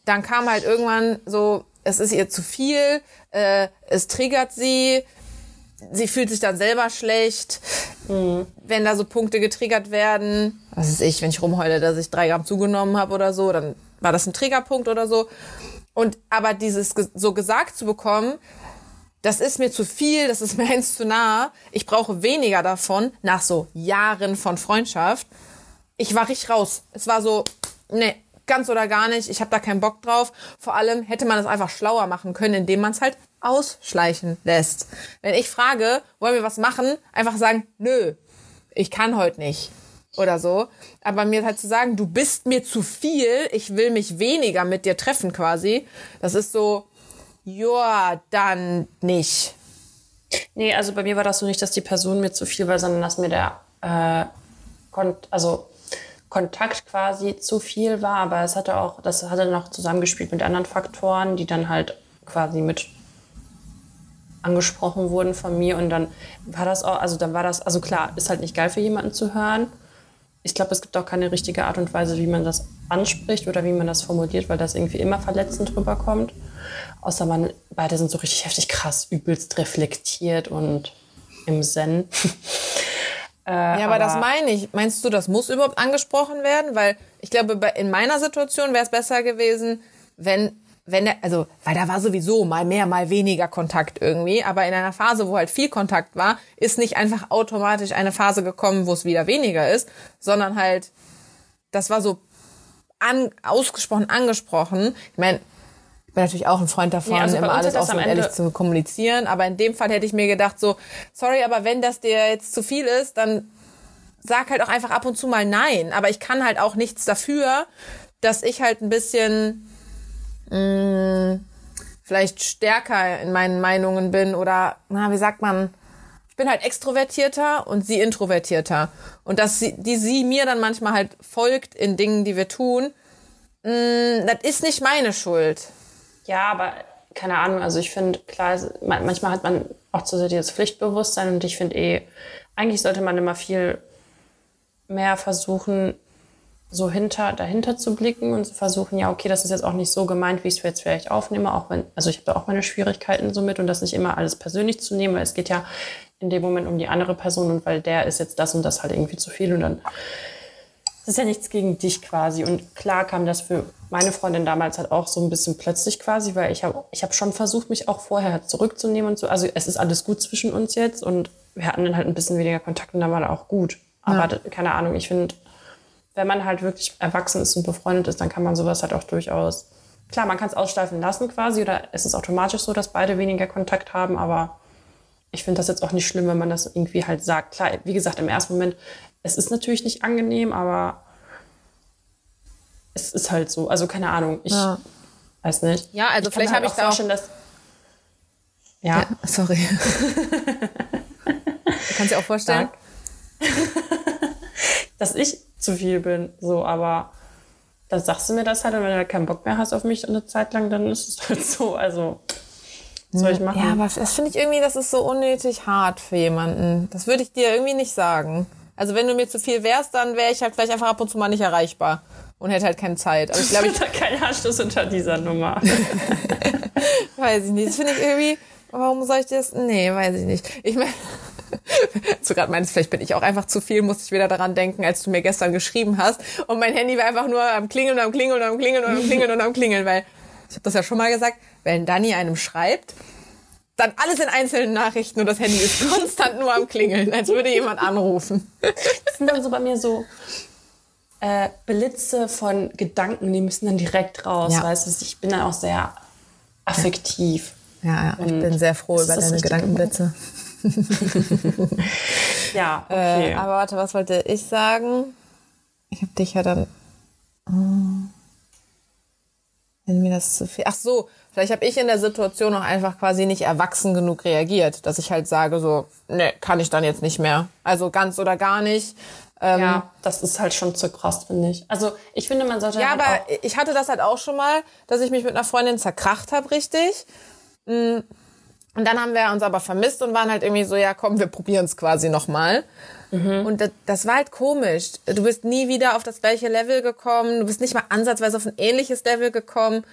dann kam halt irgendwann so, es ist ihr zu viel, äh, es triggert sie, sie fühlt sich dann selber schlecht, mhm. wenn da so Punkte getriggert werden. Was ist ich, wenn ich rumheule, dass ich drei Gramm zugenommen habe oder so, dann war das ein Triggerpunkt oder so. Und aber dieses so gesagt zu bekommen, das ist mir zu viel, das ist mir eins zu nah, ich brauche weniger davon nach so Jahren von Freundschaft. ich war richtig raus. Es war so, nee, ganz oder gar nicht. Ich habe da keinen Bock drauf. Vor allem hätte man es einfach schlauer machen können, indem man es halt ausschleichen lässt. Wenn ich frage, wollen wir was machen, einfach sagen, nö, ich kann heute nicht oder so. Aber mir halt zu sagen, du bist mir zu viel, ich will mich weniger mit dir treffen quasi, das ist so, ja, dann nicht. Nee, also bei mir war das so nicht, dass die Person mir zu viel war, sondern dass mir der äh, Kont also Kontakt quasi zu viel war. Aber es hatte auch, das hatte noch zusammengespielt mit anderen Faktoren, die dann halt quasi mit angesprochen wurden von mir. Und dann war das auch, also dann war das, also klar, ist halt nicht geil für jemanden zu hören. Ich glaube, es gibt auch keine richtige Art und Weise, wie man das anspricht oder wie man das formuliert, weil das irgendwie immer verletzend rüberkommt. Außer man, beide sind so richtig heftig krass, übelst reflektiert und im Zen. äh, ja, aber, aber, das meine ich. Meinst du, das muss überhaupt angesprochen werden? Weil ich glaube, in meiner Situation wäre es besser gewesen, wenn, wenn er, also, weil da war sowieso mal mehr, mal weniger Kontakt irgendwie. Aber in einer Phase, wo halt viel Kontakt war, ist nicht einfach automatisch eine Phase gekommen, wo es wieder weniger ist, sondern halt, das war so an, ausgesprochen angesprochen. Ich meine, bin natürlich auch ein Freund davon, nee, also immer alles offen und ehrlich zu kommunizieren. Aber in dem Fall hätte ich mir gedacht, so, sorry, aber wenn das dir jetzt zu viel ist, dann sag halt auch einfach ab und zu mal nein. Aber ich kann halt auch nichts dafür, dass ich halt ein bisschen mh, mm, vielleicht stärker in meinen Meinungen bin oder, na, wie sagt man, ich bin halt extrovertierter und sie introvertierter. Und dass sie, die sie mir dann manchmal halt folgt in Dingen, die wir tun, mh, mm, das ist nicht meine Schuld. Ja, aber keine Ahnung, also ich finde, klar, manchmal hat man auch zu sehr dieses Pflichtbewusstsein und ich finde eh, eigentlich sollte man immer viel mehr versuchen, so hinter, dahinter zu blicken und zu versuchen, ja, okay, das ist jetzt auch nicht so gemeint, wie ich es jetzt vielleicht aufnehme, auch wenn, also ich habe da auch meine Schwierigkeiten so mit und das nicht immer alles persönlich zu nehmen, weil es geht ja in dem Moment um die andere Person und weil der ist jetzt das und das halt irgendwie zu viel und dann das ist ja nichts gegen dich quasi. Und klar kam das für meine Freundin damals halt auch so ein bisschen plötzlich quasi, weil ich habe ich hab schon versucht, mich auch vorher zurückzunehmen und so. Also es ist alles gut zwischen uns jetzt und wir hatten dann halt ein bisschen weniger Kontakt und dann war das auch gut. Aber ja. keine Ahnung, ich finde, wenn man halt wirklich erwachsen ist und befreundet ist, dann kann man sowas halt auch durchaus. Klar, man kann es ausschleifen lassen quasi oder es ist automatisch so, dass beide weniger Kontakt haben, aber ich finde das jetzt auch nicht schlimm, wenn man das irgendwie halt sagt. Klar, wie gesagt, im ersten Moment es ist natürlich nicht angenehm, aber es ist halt so. Also keine Ahnung, ich ja. weiß nicht. Ja, also ich vielleicht habe halt ich da auch... Das, ja. ja sorry. du kannst dir auch vorstellen, dass ich zu viel bin, so, aber dann sagst du mir das halt und wenn du halt keinen Bock mehr hast auf mich eine Zeit lang, dann ist es halt so. Also was soll ich machen? Ja, aber das finde ich irgendwie, das ist so unnötig hart für jemanden. Das würde ich dir irgendwie nicht sagen. Also wenn du mir zu viel wärst, dann wäre ich halt vielleicht einfach ab und zu mal nicht erreichbar und hätte halt keine Zeit. Aber ich glaube, ich kein Anschluss unter dieser Nummer. weiß ich nicht. Das finde ich irgendwie. Warum soll ich das? Nee, weiß ich nicht. Ich meine, du gerade meinst, vielleicht bin ich auch einfach zu viel, musste ich wieder daran denken, als du mir gestern geschrieben hast. Und mein Handy war einfach nur am Klingeln und am Klingeln und am Klingeln und am Klingeln und am Klingeln, weil ich habe das ja schon mal gesagt, wenn Dani einem schreibt, dann alles in einzelnen Nachrichten und das Handy ist konstant nur am Klingeln, als würde jemand anrufen. Das sind dann so bei mir so äh, Blitze von Gedanken, die müssen dann direkt raus. Ja. Weißt du, ich bin dann auch sehr affektiv. Ja, ja ich bin sehr froh über deine Gedankenblitze. ja, okay. Äh, aber warte, was wollte ich sagen? Ich habe dich ja dann. Oh, wenn mir das zu viel. Ach so, Vielleicht habe ich in der Situation auch einfach quasi nicht erwachsen genug reagiert, dass ich halt sage so, ne, kann ich dann jetzt nicht mehr. Also ganz oder gar nicht. Ähm, ja, das ist halt schon zu krass, finde ich. Also ich finde, man sollte. Ja, halt aber ich hatte das halt auch schon mal, dass ich mich mit einer Freundin zerkracht habe, richtig. Mm, und dann haben wir uns aber vermisst und waren halt irgendwie so, ja, komm, wir probieren es quasi nochmal. Mhm. Und das, das war halt komisch. Du bist nie wieder auf das gleiche Level gekommen. Du bist nicht mal ansatzweise auf ein ähnliches Level gekommen.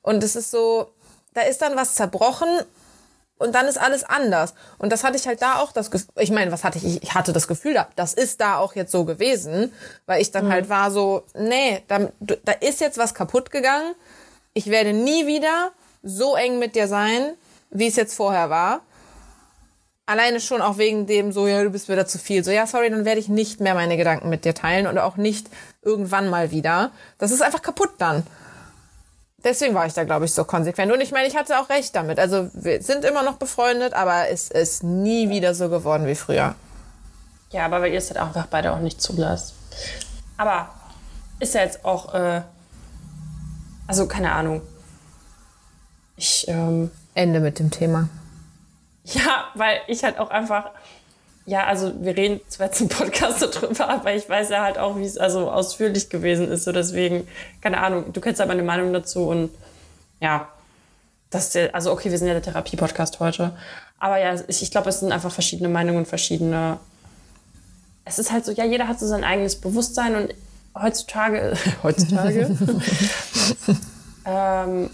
Und es ist so, da ist dann was zerbrochen und dann ist alles anders. Und das hatte ich halt da auch das Gefühl, ich meine, was hatte ich? Ich hatte das Gefühl, das ist da auch jetzt so gewesen, weil ich dann mhm. halt war so, nee, da, da ist jetzt was kaputt gegangen. Ich werde nie wieder so eng mit dir sein, wie es jetzt vorher war. Alleine schon auch wegen dem so, ja, du bist wieder zu viel. So, ja, sorry, dann werde ich nicht mehr meine Gedanken mit dir teilen und auch nicht irgendwann mal wieder. Das ist einfach kaputt dann. Deswegen war ich da, glaube ich, so konsequent. Und ich meine, ich hatte auch recht damit. Also wir sind immer noch befreundet, aber es ist nie wieder so geworden wie früher. Ja, aber weil ihr es halt einfach beide auch nicht zulasst. Aber ist ja jetzt auch, äh, also keine Ahnung. Ich, ähm, Ende mit dem Thema. Ja, weil ich halt auch einfach, ja, also wir reden zwar jetzt im Podcast darüber, aber ich weiß ja halt auch, wie es also ausführlich gewesen ist. So deswegen, keine Ahnung, du kennst ja meine Meinung dazu und ja, das ist der, also okay, wir sind ja der Therapie-Podcast heute. Aber ja, ich, ich glaube, es sind einfach verschiedene Meinungen, verschiedene. Es ist halt so, ja, jeder hat so sein eigenes Bewusstsein und heutzutage, heutzutage, ähm,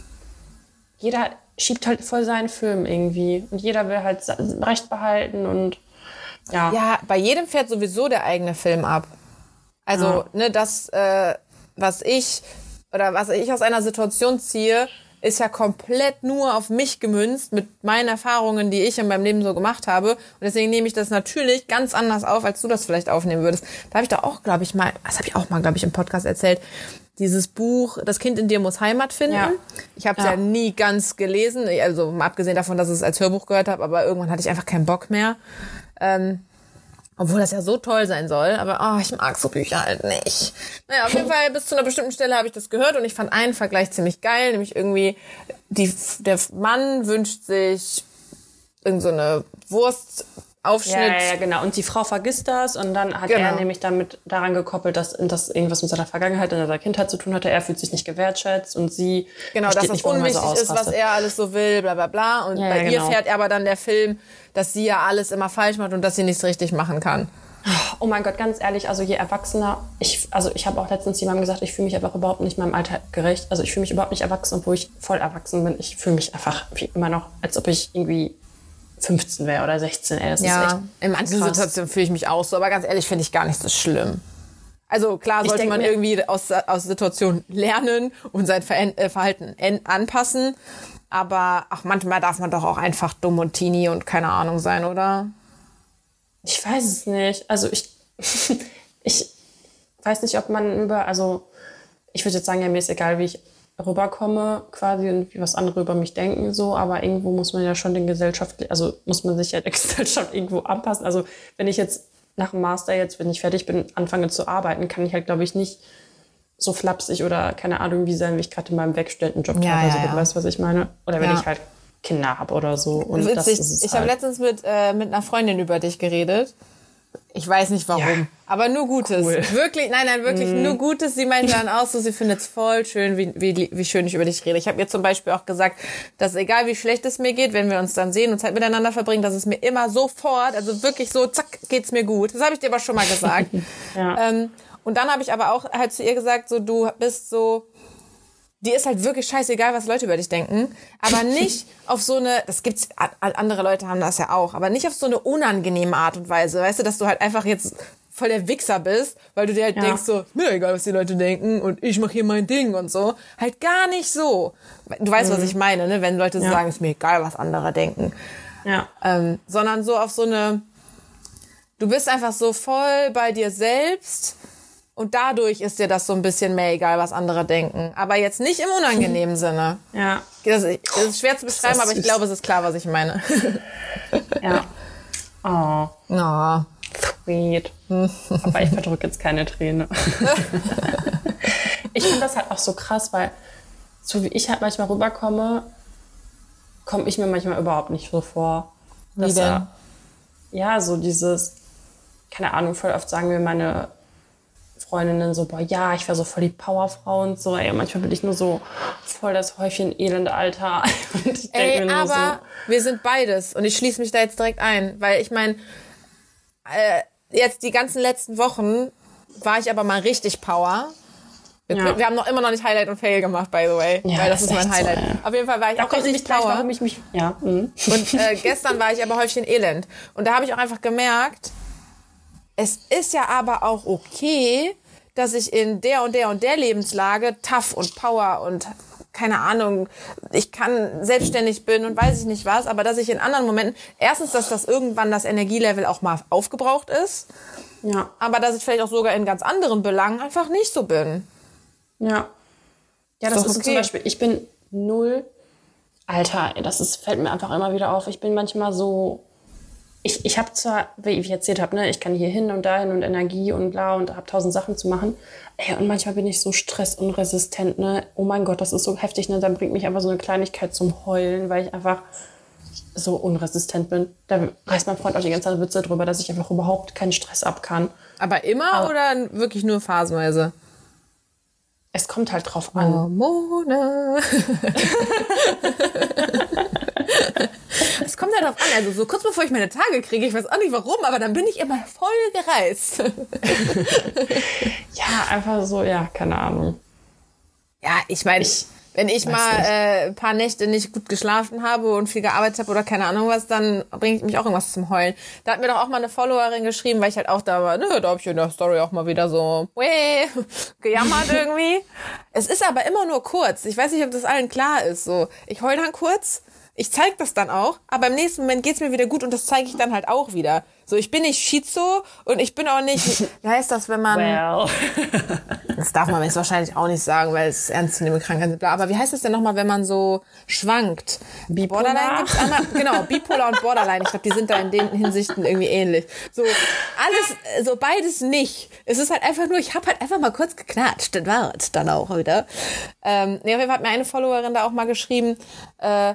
jeder schiebt halt voll seinen Film irgendwie und jeder will halt Recht behalten und ja. Ja, bei jedem fährt sowieso der eigene Film ab. Also, ja. ne, das, äh, was ich oder was ich aus einer Situation ziehe, ist ja komplett nur auf mich gemünzt mit meinen Erfahrungen, die ich in meinem Leben so gemacht habe. Und deswegen nehme ich das natürlich ganz anders auf, als du das vielleicht aufnehmen würdest. Da habe ich da auch, glaube ich, mal, das habe ich auch mal, glaube ich, im Podcast erzählt, dieses Buch Das Kind in dir muss Heimat finden. Ja. Ich habe es ja. ja. nie ganz gelesen, also mal abgesehen davon, dass ich es als Hörbuch gehört habe, aber irgendwann hatte ich einfach keinen Bock mehr. Ähm, obwohl das ja so toll sein soll, aber oh, ich mag so Bücher halt nicht. Naja, auf jeden Fall bis zu einer bestimmten Stelle habe ich das gehört und ich fand einen Vergleich ziemlich geil, nämlich irgendwie die, der Mann wünscht sich irgend so eine Wurst Aufschnitt. Ja, ja, ja, genau. Und die Frau vergisst das und dann hat genau. er nämlich damit daran gekoppelt, dass das irgendwas mit seiner Vergangenheit und seiner Kindheit zu tun hatte. Er fühlt sich nicht gewertschätzt und sie genau, dass das unwichtig so ist, was er alles so will, bla bla bla. Und ja, bei ja, genau. ihr fährt aber dann der Film, dass sie ja alles immer falsch macht und dass sie nichts richtig machen kann. Oh mein Gott, ganz ehrlich, also je erwachsener, ich, also ich habe auch letztens jemandem gesagt, ich fühle mich einfach überhaupt nicht meinem Alter gerecht. Also ich fühle mich überhaupt nicht erwachsen, obwohl ich voll erwachsen bin. Ich fühle mich einfach wie immer noch, als ob ich irgendwie 15 wäre oder 16. Ey, das ja, ist echt in manchen krass. Situationen fühle ich mich auch so, aber ganz ehrlich finde ich gar nicht so schlimm. Also klar sollte man irgendwie aus, aus Situationen lernen und sein äh, Verhalten anpassen, aber ach, manchmal darf man doch auch einfach dumm und teeny und keine Ahnung sein, oder? Ich weiß es nicht. Also ich, ich weiß nicht, ob man über, also ich würde jetzt sagen, ja, mir ist egal, wie ich rüberkomme quasi und wie was andere über mich denken so, aber irgendwo muss man ja schon den Gesellschaft, also muss man sich ja der Gesellschaft irgendwo anpassen. Also wenn ich jetzt nach dem Master jetzt, wenn ich fertig bin, anfange zu arbeiten, kann ich halt, glaube ich, nicht so flapsig oder keine Ahnung wie sein, wie ich gerade in meinem Wegstellenjob ja, teilweise ja, ja. weißt du, was ich meine? Oder wenn ja. ich halt Kinder habe oder so. Und Witzig. ich halt. habe letztens mit, äh, mit einer Freundin über dich geredet ich weiß nicht warum. Ja. Aber nur Gutes. Cool. Wirklich, nein, nein, wirklich mm. nur Gutes. Sie meinte dann auch so, sie findet es voll schön, wie, wie, wie schön ich über dich rede. Ich habe ihr zum Beispiel auch gesagt, dass egal wie schlecht es mir geht, wenn wir uns dann sehen und Zeit miteinander verbringen, dass es mir immer sofort, also wirklich so, zack, geht's mir gut. Das habe ich dir aber schon mal gesagt. ja. ähm, und dann habe ich aber auch halt zu ihr gesagt, so du bist so, die ist halt wirklich scheißegal, was Leute über dich denken, aber nicht auf so eine, das gibt's, andere Leute haben das ja auch, aber nicht auf so eine unangenehme Art und Weise, weißt du, dass du halt einfach jetzt voll der Wichser bist, weil du dir halt ja. denkst so, mir egal, was die Leute denken und ich mache hier mein Ding und so. Halt gar nicht so. Du weißt, mhm. was ich meine, ne? Wenn Leute ja. sagen, ist mir egal, was andere denken. Ja. Ähm, sondern so auf so eine, du bist einfach so voll bei dir selbst und dadurch ist dir das so ein bisschen mehr egal, was andere denken. Aber jetzt nicht im unangenehmen Sinne. Ja. Das ist schwer zu beschreiben, aber ich glaube, es ist klar, was ich meine. ja. Oh. Oh. Sweet. Aber ich verdrücke jetzt keine Träne. ich finde das halt auch so krass, weil so wie ich halt manchmal rüberkomme, komme ich mir manchmal überhaupt nicht so vor. Wie denn? Er, ja, so dieses, keine Ahnung, voll oft sagen wir meine Freundinnen so, boah, ja, ich wäre so voll die Powerfrau und so. Ey, manchmal bin ich nur so voll das Häufchen Elend, Alter. Ey, aber so, wir sind beides und ich schließe mich da jetzt direkt ein, weil ich meine, äh, jetzt die ganzen letzten Wochen war ich aber mal richtig Power. Wir, ja. wir, haben noch immer noch nicht Highlight und Fail gemacht, by the way. Ja, weil das, ist mein Highlight. So, ja. Auf jeden Fall war ich da auch richtig Power. Gleich, warum ich mich, ja. Mhm. Und äh, gestern war ich aber Häufchen Elend. Und da habe ich auch einfach gemerkt, es ist ja aber auch okay, dass ich in der und der und der Lebenslage tough und Power und keine Ahnung, ich kann selbstständig bin und weiß ich nicht was, aber dass ich in anderen Momenten, erstens, dass das irgendwann das Energielevel auch mal aufgebraucht ist. Ja. Aber dass ich vielleicht auch sogar in ganz anderen Belangen einfach nicht so bin. Ja. Ja, das ist, ist okay. zum Beispiel, ich bin null, Alter, das ist, fällt mir einfach immer wieder auf. Ich bin manchmal so ich, ich habe zwar, wie ich erzählt habe, ne, ich kann hier hin und dahin und Energie und bla und habe tausend Sachen zu machen. Ey, und manchmal bin ich so stressunresistent, ne? Oh mein Gott, das ist so heftig, ne? Dann bringt mich einfach so eine Kleinigkeit zum Heulen, weil ich einfach so unresistent bin. Da reißt mein Freund auch die ganze Zeit Witze drüber, dass ich einfach überhaupt keinen Stress ab kann. Aber immer Aber oder wirklich nur phasenweise? Es kommt halt drauf an. Hormone. Es kommt ja darauf an, also so kurz bevor ich meine Tage kriege, ich weiß auch nicht warum, aber dann bin ich immer voll gereizt. ja, einfach so, ja, keine Ahnung. Ja, ich meine, ich, wenn ich mal äh, ein paar Nächte nicht gut geschlafen habe und viel gearbeitet habe oder keine Ahnung was, dann bringt mich auch irgendwas zum Heulen. Da hat mir doch auch mal eine Followerin geschrieben, weil ich halt auch da war, ne, da habe ich in der Story auch mal wieder so, weh, gejammert irgendwie. es ist aber immer nur kurz. Ich weiß nicht, ob das allen klar ist. So, ich heul dann kurz ich zeige das dann auch, aber im nächsten Moment geht's mir wieder gut und das zeige ich dann halt auch wieder. So, ich bin nicht Schizo und ich bin auch nicht, wie heißt das, wenn man, well. das darf man jetzt wahrscheinlich auch nicht sagen, weil es ernstzunehmende Krankheit ist, aber wie heißt das denn nochmal, wenn man so schwankt? Bipolar? Borderline gibt's einmal, genau, Bipolar und Borderline, ich glaube, die sind da in den Hinsichten irgendwie ähnlich. So, alles, so beides nicht. Es ist halt einfach nur, ich habe halt einfach mal kurz geknatscht, das war dann auch wieder. Ähm, nee, auf jeden Fall hat mir eine Followerin da auch mal geschrieben, äh,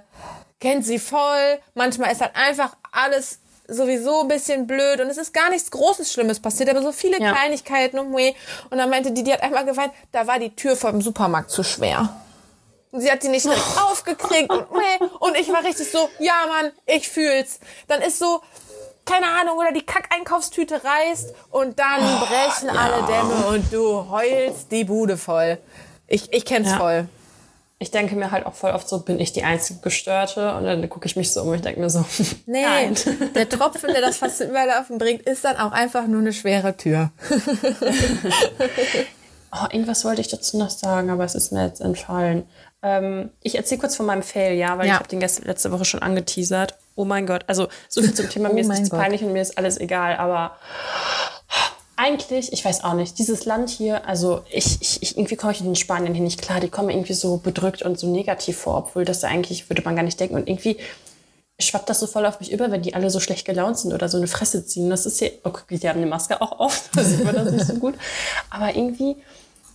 kennt sie voll. Manchmal ist halt einfach alles sowieso ein bisschen blöd und es ist gar nichts Großes Schlimmes passiert, aber so viele ja. Kleinigkeiten und weh. Und dann meinte die, die hat einmal geweint, da war die Tür vom Supermarkt zu schwer. Und sie hat die nicht direkt aufgekriegt und weh. Und ich war richtig so, ja Mann, ich fühl's. Dann ist so, keine Ahnung, oder die Kack-Einkaufstüte reißt und dann oh, brechen ja. alle Dämme und du heulst die Bude voll. Ich, ich kenn's ja. voll ich denke mir halt auch voll oft so, bin ich die einzige Gestörte? Und dann gucke ich mich so um und ich denke mir so, nee, nein. der Tropfen, der das fast zum Überlaufen bringt, ist dann auch einfach nur eine schwere Tür. oh, irgendwas wollte ich dazu noch sagen, aber es ist mir jetzt entfallen. Ähm, ich erzähle kurz von meinem Fail, ja, weil ja. ich habe den gestern, letzte Woche schon angeteasert. Oh mein Gott, also so viel zum Thema, oh mir ist nichts peinlich und mir ist alles egal, aber eigentlich, ich weiß auch nicht, dieses Land hier, also ich, ich, ich irgendwie komme ich in Spanien hier nicht klar, die kommen irgendwie so bedrückt und so negativ vor, obwohl das eigentlich würde man gar nicht denken. Und irgendwie schwappt das so voll auf mich über, wenn die alle so schlecht gelaunt sind oder so eine Fresse ziehen. Das ist hier, okay, die haben eine Maske auch auf, da sieht man das nicht so gut. Aber irgendwie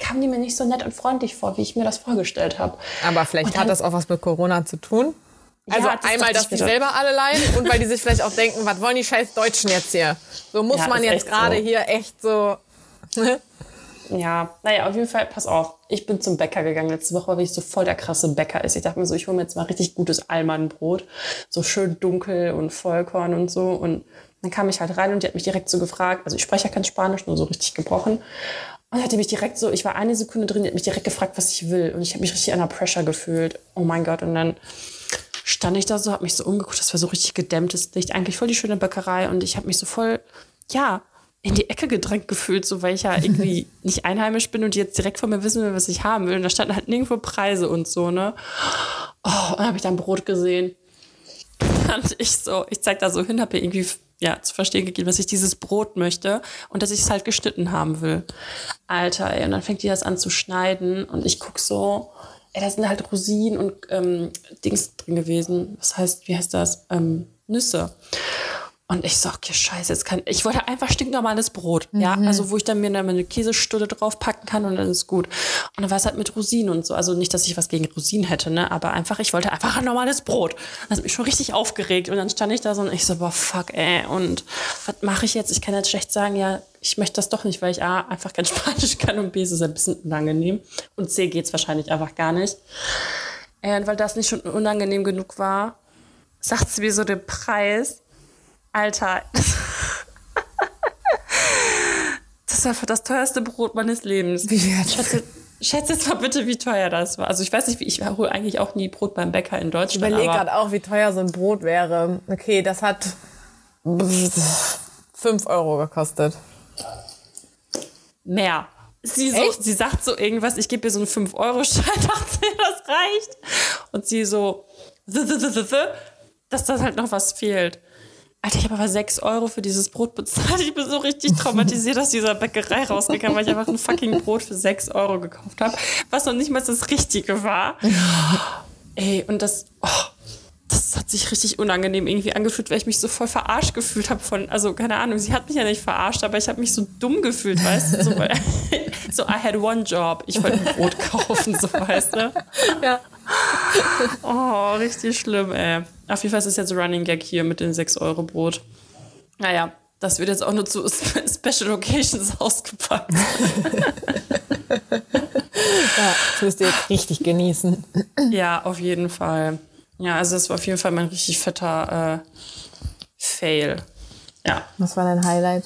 kamen die mir nicht so nett und freundlich vor, wie ich mir das vorgestellt habe. Aber vielleicht dann, hat das auch was mit Corona zu tun. Also ja, das einmal, dass die selber alle leiden und weil die sich vielleicht auch denken, was wollen die scheiß Deutschen jetzt hier? So muss ja, man jetzt gerade so. hier echt so. Ne? Ja, naja, auf jeden Fall, pass auf. Ich bin zum Bäcker gegangen letzte Woche, weil ich so voll der krasse Bäcker ist. Ich dachte mir so, ich hole mir jetzt mal richtig gutes Almanbrot. So schön dunkel und Vollkorn und so. Und dann kam ich halt rein und die hat mich direkt so gefragt, also ich spreche ja kein Spanisch, nur so richtig gebrochen. Und hat die mich direkt so, ich war eine Sekunde drin, die hat mich direkt gefragt, was ich will. Und ich habe mich richtig under Pressure gefühlt. Oh mein Gott. Und dann stand ich da so, habe mich so umgeguckt, das war so richtig gedämmtes Licht, eigentlich voll die schöne Bäckerei und ich habe mich so voll, ja, in die Ecke gedrängt gefühlt, so weil ich ja irgendwie nicht einheimisch bin und die jetzt direkt von mir wissen will, was ich haben will. Und da standen halt nirgendwo Preise und so, ne? Oh, und dann habe ich dann Brot gesehen. Und ich so, ich zeig da so hin, habe ihr irgendwie ja, zu verstehen gegeben, dass ich dieses Brot möchte und dass ich es halt geschnitten haben will. Alter, ey, und dann fängt die das an zu schneiden und ich guck so, ey, da sind halt Rosinen und ähm, Dings drin gewesen. Was heißt, wie heißt das? Ähm, Nüsse. Und ich so, okay, scheiße, jetzt kann ich wollte einfach stinknormales Brot, mhm. ja, also wo ich dann mir dann meine Käsestulle draufpacken kann und dann ist gut. Und dann war es halt mit Rosinen und so, also nicht, dass ich was gegen Rosinen hätte, ne, aber einfach, ich wollte einfach ein normales Brot. Das hat mich schon richtig aufgeregt und dann stand ich da so und ich so, boah, fuck, ey, und was mache ich jetzt? Ich kann jetzt schlecht sagen, ja, ich möchte das doch nicht, weil ich A, einfach kein Spanisch kann und B, ist es ein bisschen unangenehm und C, geht's wahrscheinlich einfach gar nicht. Und weil das nicht schon unangenehm genug war, sagt sie mir so den Preis Alter. Das war das teuerste Brot meines Lebens. Wie schätze, schätze jetzt mal bitte, wie teuer das war. Also ich weiß nicht, ich hole eigentlich auch nie Brot beim Bäcker in Deutschland. Ich überlege gerade auch, wie teuer so ein Brot wäre. Okay, das hat 5 Euro gekostet. Mehr. Sie, so, sie sagt so irgendwas, ich gebe ihr so einen 5-Euro-Schein, dachte das reicht. Und sie so, dass das halt noch was fehlt. Alter, ich habe aber 6 Euro für dieses Brot bezahlt. Ich bin so richtig traumatisiert aus dieser Bäckerei rausgegangen, weil ich einfach ein fucking Brot für 6 Euro gekauft habe, was noch nicht mal das Richtige war. Ey, und das, oh, das hat sich richtig unangenehm irgendwie angefühlt, weil ich mich so voll verarscht gefühlt habe von, also keine Ahnung, sie hat mich ja nicht verarscht, aber ich habe mich so dumm gefühlt, weißt du, so, so I had one job, ich wollte ein Brot kaufen, so weißt du. Ja. Oh, richtig schlimm, ey. Auf jeden Fall ist es jetzt Running Gag hier mit den 6 Euro Brot. Naja, das wird jetzt auch nur zu Special Occasions ausgepackt. ja, das wirst du jetzt richtig genießen. Ja, auf jeden Fall. Ja, also das war auf jeden Fall mein richtig fetter äh, Fail. Ja. Was war dein Highlight?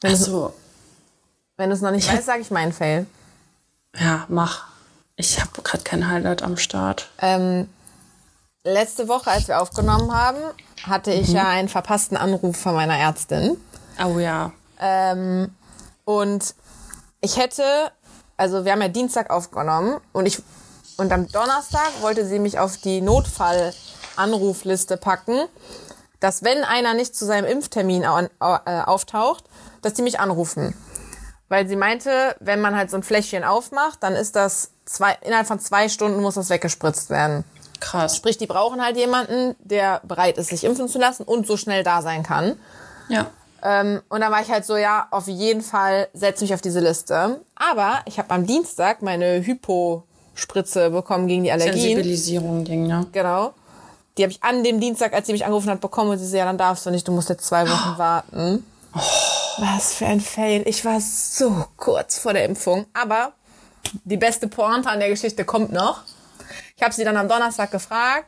Wenn also, wenn du es noch nicht weißt, sage ich meinen Fail. Ja, mach. Ich habe gerade kein Highlight am Start. Ähm, letzte Woche, als wir aufgenommen haben, hatte ich mhm. ja einen verpassten Anruf von meiner Ärztin. Oh ja. Ähm, und ich hätte also wir haben ja Dienstag aufgenommen und ich und am Donnerstag wollte sie mich auf die Notfallanrufliste packen, dass wenn einer nicht zu seinem Impftermin äh, auftaucht, dass die mich anrufen. Weil sie meinte, wenn man halt so ein Fläschchen aufmacht, dann ist das zwei, innerhalb von zwei Stunden muss das weggespritzt werden. Krass. Sprich, die brauchen halt jemanden, der bereit ist, sich impfen zu lassen und so schnell da sein kann. Ja. Ähm, und dann war ich halt so, ja, auf jeden Fall setz mich auf diese Liste. Aber ich habe am Dienstag meine Hypo-Spritze bekommen gegen die Allergien. Sensibilisierung-Ding, ne? Genau. Die habe ich an dem Dienstag, als sie mich angerufen hat, bekommen und sie so, ja, dann darfst du nicht, du musst jetzt zwei Wochen oh. warten. Oh. Was für ein Fail. Ich war so kurz vor der Impfung. Aber die beste Pointe an der Geschichte kommt noch. Ich habe sie dann am Donnerstag gefragt,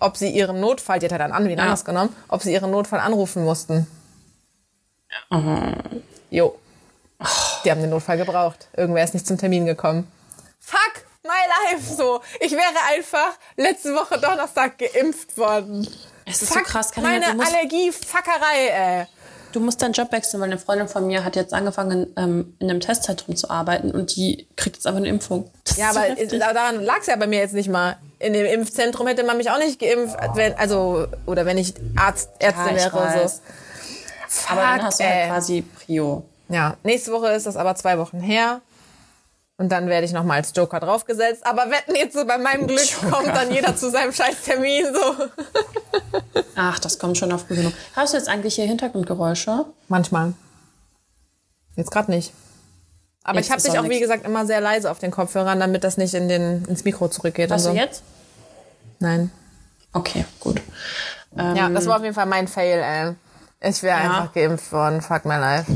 ob sie ihren Notfall, die hat er dann an, wie ja. anders genommen, ob sie ihren Notfall anrufen mussten. Mhm. Jo. Die haben den Notfall gebraucht. Irgendwer ist nicht zum Termin gekommen. Fuck my life so. Ich wäre einfach letzte Woche Donnerstag geimpft worden. Es ist Fuck so krass. Kann meine Allergie-Fuckerei, ey. Du musst deinen Job wechseln, weil eine Freundin von mir hat jetzt angefangen, ähm, in einem Testzentrum zu arbeiten und die kriegt jetzt aber eine Impfung. Das ja, aber so daran lag es ja bei mir jetzt nicht mal. In dem Impfzentrum hätte man mich auch nicht geimpft, wenn, also, oder wenn ich Arzt, Ärztin ja, wäre. So. Fuck, aber dann hast du halt quasi Prio. Ja, nächste Woche ist das aber zwei Wochen her. Und dann werde ich nochmal als Joker draufgesetzt. Aber wetten jetzt so bei meinem Glück Joker. kommt dann jeder zu seinem Scheißtermin so. Ach, das kommt schon auf genug. Hast du jetzt eigentlich hier Hintergrundgeräusche? Manchmal. Jetzt gerade nicht. Aber jetzt ich habe dich auch, wie gesagt, immer sehr leise auf den Kopfhörern, damit das nicht in den, ins Mikro zurückgeht. Hast so. du jetzt? Nein. Okay, gut. Ähm, ja, das war auf jeden Fall mein Fail, ey. Ich wäre ja. einfach geimpft worden. Fuck my life.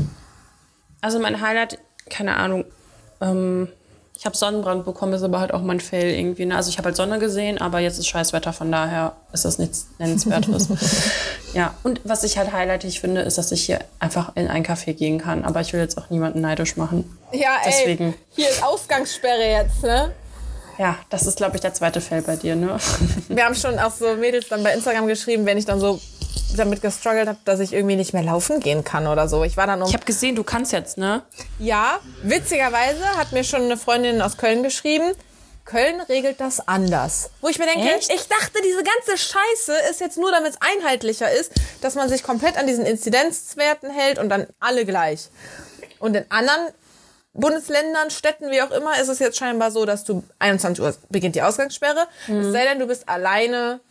Also mein Highlight, keine Ahnung, ähm, ich habe Sonnenbrand bekommen, ist aber halt auch mein Fail irgendwie. Ne? Also ich habe halt Sonne gesehen, aber jetzt ist Scheißwetter, von daher ist das nichts Nennenswertes. ja, und was ich halt highlightig finde, ist, dass ich hier einfach in ein Café gehen kann. Aber ich will jetzt auch niemanden neidisch machen. Ja, Deswegen. ey, hier ist Ausgangssperre jetzt, ne? Ja, das ist, glaube ich, der zweite Fail bei dir, ne? Wir haben schon auch so Mädels dann bei Instagram geschrieben, wenn ich dann so damit gestruggelt habe, dass ich irgendwie nicht mehr laufen gehen kann oder so. Ich war dann um Ich habe gesehen, du kannst jetzt, ne? Ja, witzigerweise hat mir schon eine Freundin aus Köln geschrieben, Köln regelt das anders. Wo ich mir denke, Echt? ich dachte, diese ganze Scheiße ist jetzt nur, damit es einheitlicher ist, dass man sich komplett an diesen Inzidenzwerten hält und dann alle gleich. Und in anderen Bundesländern, Städten, wie auch immer, ist es jetzt scheinbar so, dass du 21 Uhr beginnt die Ausgangssperre. Mhm. Es sei denn, du bist alleine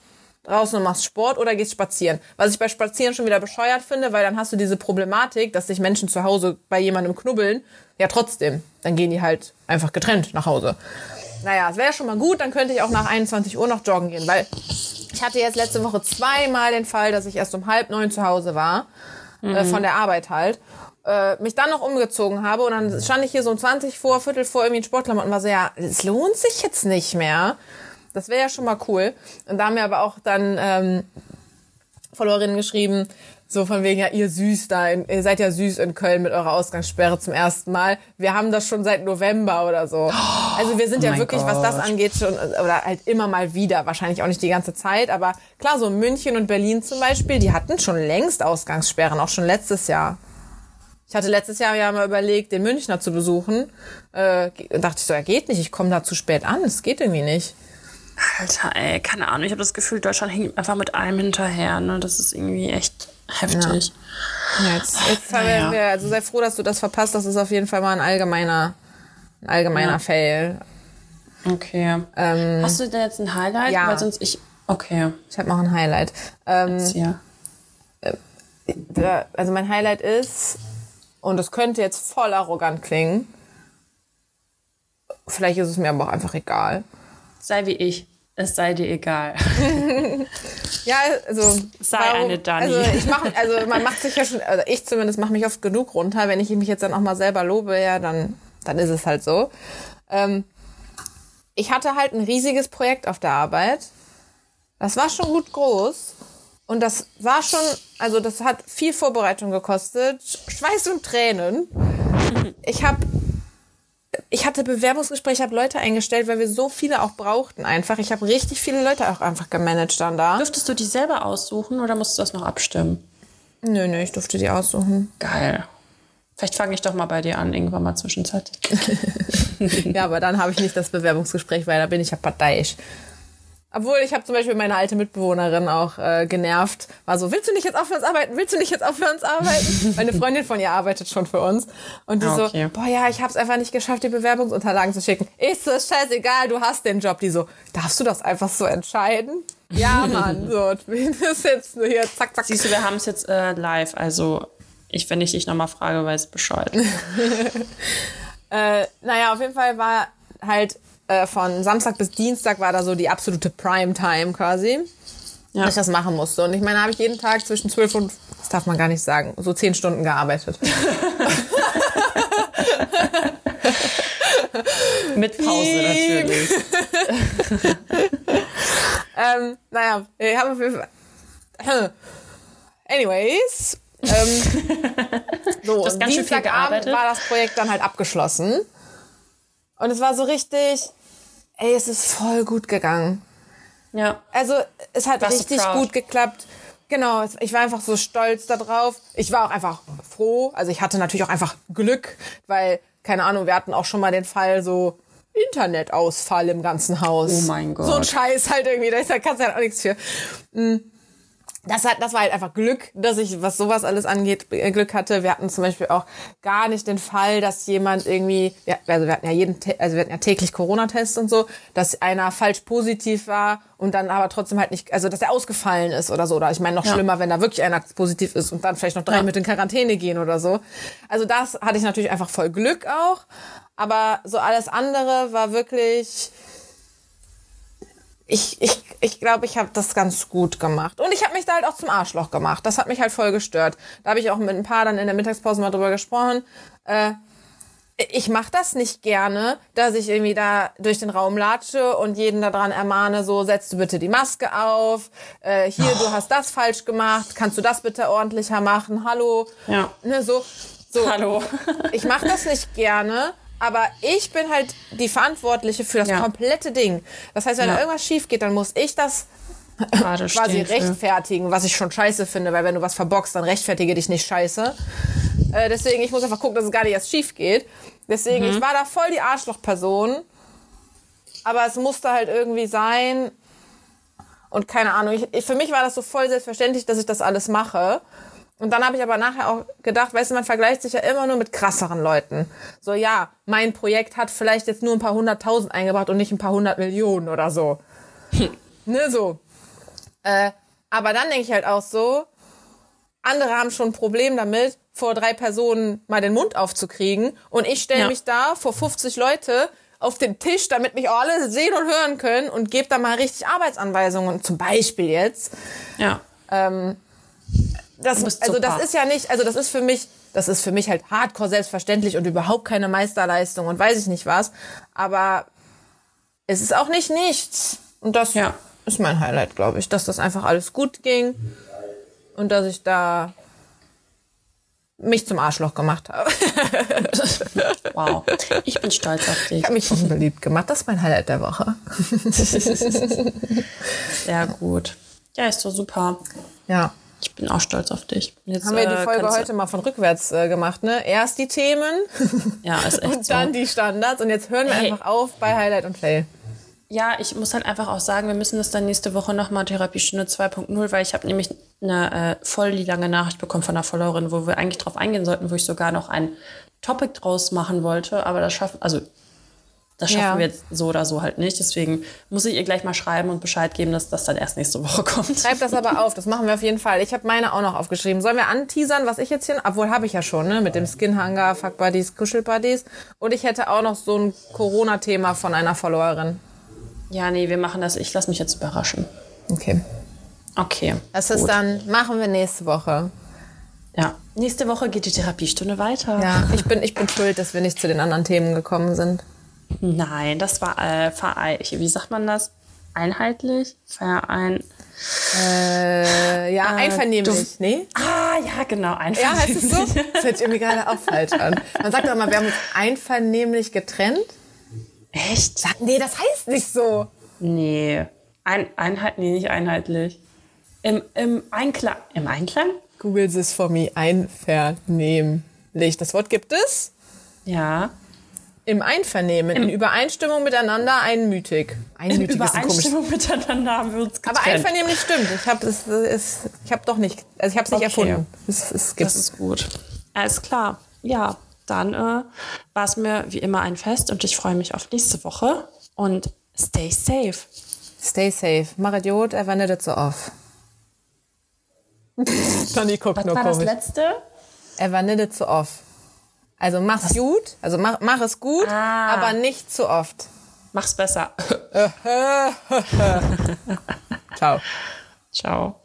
draußen und machst Sport oder gehst spazieren. Was ich bei Spazieren schon wieder bescheuert finde, weil dann hast du diese Problematik, dass sich Menschen zu Hause bei jemandem knubbeln. Ja, trotzdem. Dann gehen die halt einfach getrennt nach Hause. Naja, es wäre schon mal gut, dann könnte ich auch nach 21 Uhr noch joggen gehen, weil ich hatte jetzt letzte Woche zweimal den Fall, dass ich erst um halb neun zu Hause war, äh, mhm. äh, von der Arbeit halt, äh, mich dann noch umgezogen habe und dann stand ich hier so um 20 vor, Viertel vor irgendwie in Sportklamotten und war so, ja, es lohnt sich jetzt nicht mehr. Das wäre ja schon mal cool. Und da haben wir aber auch dann ähm, Followerinnen geschrieben, so von wegen, ja, ihr süß da, ihr seid ja süß in Köln mit eurer Ausgangssperre zum ersten Mal. Wir haben das schon seit November oder so. Also wir sind oh ja wirklich, Gott. was das angeht, schon, oder halt immer mal wieder, wahrscheinlich auch nicht die ganze Zeit, aber klar, so München und Berlin zum Beispiel, die hatten schon längst Ausgangssperren, auch schon letztes Jahr. Ich hatte letztes Jahr ja mal überlegt, den Münchner zu besuchen. Äh, dachte ich so, er geht nicht, ich komme da zu spät an, es geht irgendwie nicht. Alter, ey, keine Ahnung. Ich habe das Gefühl, Deutschland hängt einfach mit allem hinterher. Ne? Das ist irgendwie echt heftig. Ja. Jetzt, jetzt naja. wir, also sei froh, dass du das verpasst. Das ist auf jeden Fall mal ein allgemeiner, ein allgemeiner ja. Fail. Okay. Ähm, Hast du denn jetzt ein Highlight? Ja. Weil sonst ich. Okay. Ich habe noch ein Highlight. Ähm, ja. Äh, also mein Highlight ist, und das könnte jetzt voll arrogant klingen, vielleicht ist es mir aber auch einfach egal. Sei wie ich. Es sei dir egal. ja, also sei warum, eine Dani. Also ich mache, also man macht sich ja schon, also ich zumindest mache mich oft genug runter. Wenn ich mich jetzt dann auch mal selber lobe, ja, dann dann ist es halt so. Ähm, ich hatte halt ein riesiges Projekt auf der Arbeit. Das war schon gut groß. Und das war schon, also das hat viel Vorbereitung gekostet, Schweiß und Tränen. Ich habe ich hatte Bewerbungsgespräche, habe Leute eingestellt, weil wir so viele auch brauchten einfach. Ich habe richtig viele Leute auch einfach gemanagt dann da. Dürftest du die selber aussuchen oder musst du das noch abstimmen? Nö, nö, ich durfte die aussuchen. Geil. Vielleicht fange ich doch mal bei dir an, irgendwann mal zwischenzeit. ja, aber dann habe ich nicht das Bewerbungsgespräch, weil da bin ich ja parteiisch. Obwohl, ich habe zum Beispiel meine alte Mitbewohnerin auch äh, genervt. War so, willst du nicht jetzt auch für uns arbeiten? Willst du nicht jetzt auch für uns arbeiten? Meine Freundin von ihr arbeitet schon für uns. Und die okay. so, boah ja, ich habe es einfach nicht geschafft, die Bewerbungsunterlagen zu schicken. Ist so, scheißegal, du hast den Job. Die so, darfst du das einfach so entscheiden? Ja, Mann, so, das jetzt hier, zack, zack. Siehst du, wir haben es jetzt äh, live, also ich, wenn ich dich nochmal frage, weiß Bescheid. äh, naja, auf jeden Fall war halt äh, von Samstag bis Dienstag war da so die absolute Prime-Time quasi. Ja. Dass ich das machen musste. Und ich meine, habe ich jeden Tag zwischen 12 und, das darf man gar nicht sagen, so 10 Stunden gearbeitet. Mit Pause natürlich. ähm, naja, ich habe auf jeden Fall. Anyways. Ähm, so, Dienstagabend war das Projekt dann halt abgeschlossen. Und es war so richtig, ey, es ist voll gut gegangen. Ja. Also es hat Warst richtig gut geklappt. Genau, ich war einfach so stolz darauf. Ich war auch einfach froh. Also ich hatte natürlich auch einfach Glück, weil, keine Ahnung, wir hatten auch schon mal den Fall so Internetausfall im ganzen Haus. Oh mein Gott. So ein Scheiß halt irgendwie, da kannst du ja auch nichts für. Mhm das hat, das war halt einfach Glück, dass ich, was sowas alles angeht, äh, Glück hatte. Wir hatten zum Beispiel auch gar nicht den Fall, dass jemand irgendwie, ja, also wir hatten ja jeden, also wir hatten ja täglich Corona-Tests und so, dass einer falsch positiv war und dann aber trotzdem halt nicht, also dass er ausgefallen ist oder so. Oder ich meine noch ja. schlimmer, wenn da wirklich einer positiv ist und dann vielleicht noch drei ja. mit in Quarantäne gehen oder so. Also das hatte ich natürlich einfach voll Glück auch. Aber so alles andere war wirklich, ich, ich, ich glaube, ich habe das ganz gut gemacht. Und ich habe mich da halt auch zum Arschloch gemacht. Das hat mich halt voll gestört. Da habe ich auch mit ein paar dann in der Mittagspause mal drüber gesprochen. Äh, ich mache das nicht gerne, dass ich irgendwie da durch den Raum latsche und jeden daran ermahne, so setzt du bitte die Maske auf, äh, hier, oh. du hast das falsch gemacht, kannst du das bitte ordentlicher machen, hallo. Ja. Ne, so, so. Hallo. ich mache das nicht gerne, aber ich bin halt die Verantwortliche für das ja. komplette Ding. Das heißt, wenn ja. da irgendwas schief geht, dann muss ich das Gerade quasi rechtfertigen, was ich schon scheiße finde, weil wenn du was verbockst, dann rechtfertige dich nicht scheiße. Äh, deswegen, ich muss einfach gucken, dass es gar nicht erst schief geht. Deswegen, mhm. ich war da voll die Arschlochperson. Aber es musste halt irgendwie sein. Und keine Ahnung, ich, ich, für mich war das so voll selbstverständlich, dass ich das alles mache. Und dann habe ich aber nachher auch gedacht, weißt du, man vergleicht sich ja immer nur mit krasseren Leuten. So, ja, mein Projekt hat vielleicht jetzt nur ein paar hunderttausend eingebracht und nicht ein paar hundert Millionen oder so. ne, so. Äh, aber dann denke ich halt auch so, andere haben schon ein Problem damit, vor drei Personen mal den Mund aufzukriegen. Und ich stelle ja. mich da vor 50 Leute auf den Tisch, damit mich auch alle sehen und hören können und gebe da mal richtig Arbeitsanweisungen, zum Beispiel jetzt. Ja. Ähm, das, also das ist ja nicht, also das ist für mich, das ist für mich halt hardcore selbstverständlich und überhaupt keine Meisterleistung und weiß ich nicht was. Aber es ist auch nicht nichts. Und das ja. ist mein Highlight, glaube ich, dass das einfach alles gut ging und dass ich da mich zum Arschloch gemacht habe. wow, ich bin stolz auf dich. Ich habe mich unbeliebt gemacht. Das ist mein Highlight der Woche. Sehr gut. Ja, ist doch super. Ja. Ich bin auch stolz auf dich. Jetzt, Haben wir die äh, Folge heute mal von rückwärts äh, gemacht, ne? Erst die Themen. Ja, ist echt Und dann so. die Standards. Und jetzt hören wir hey. einfach auf bei Highlight und Fail. Ja, ich muss halt einfach auch sagen, wir müssen das dann nächste Woche nochmal Therapiestunde 2.0, weil ich habe nämlich eine äh, voll lange Nachricht bekommen von einer Followerin, wo wir eigentlich drauf eingehen sollten, wo ich sogar noch ein Topic draus machen wollte, aber das schaffen, also das schaffen ja. wir jetzt so oder so halt nicht. Deswegen muss ich ihr gleich mal schreiben und Bescheid geben, dass das dann erst nächste Woche kommt. Schreib das aber auf, das machen wir auf jeden Fall. Ich habe meine auch noch aufgeschrieben. Sollen wir anteasern, was ich jetzt hier, obwohl habe ich ja schon, ne, mit dem Skinhanger, Fuck Buddies, Kuschel Buddies. Und ich hätte auch noch so ein Corona-Thema von einer Followerin. Ja, nee, wir machen das. Ich lasse mich jetzt überraschen. Okay. Okay. Das ist gut. dann, machen wir nächste Woche. Ja. Nächste Woche geht die Therapiestunde weiter. Ja, ich bin, ich bin schuld, dass wir nicht zu den anderen Themen gekommen sind. Nein, das war, äh, wie sagt man das? Einheitlich? Verein. Äh, ja, äh, einvernehmlich, nee? Ah, ja, genau, einvernehmlich. Ja, heißt es so? Das hört sich irgendwie gerade auch falsch an. Man sagt doch immer, wir haben uns einvernehmlich getrennt. Echt? Sag, nee, das heißt nicht so. Nee. Ein, Einheit, nee, nicht einheitlich. Im, im Einklang. Im Einklang? Google this for me. Einvernehmlich. Das Wort gibt es? Ja. Im Einvernehmen, Im in Übereinstimmung miteinander einmütig. Einmütig in Übereinstimmung miteinander haben wir uns getrennt. Aber einvernehmlich stimmt. Ich habe es, es, ich habe doch nicht, also ich habe es nicht okay. erfunden. Es, es das ist gut. Alles klar. Ja, dann äh, war es mir wie immer ein Fest und ich freue mich auf nächste Woche und stay safe. Stay safe. Mach Idiot, er wendet it so off. Tony guckt Was nur war komisch. das letzte? Er wendet it so off. Also mach's gut, also mach, mach es gut, ah. aber nicht zu oft. Mach's besser. Ciao. Ciao.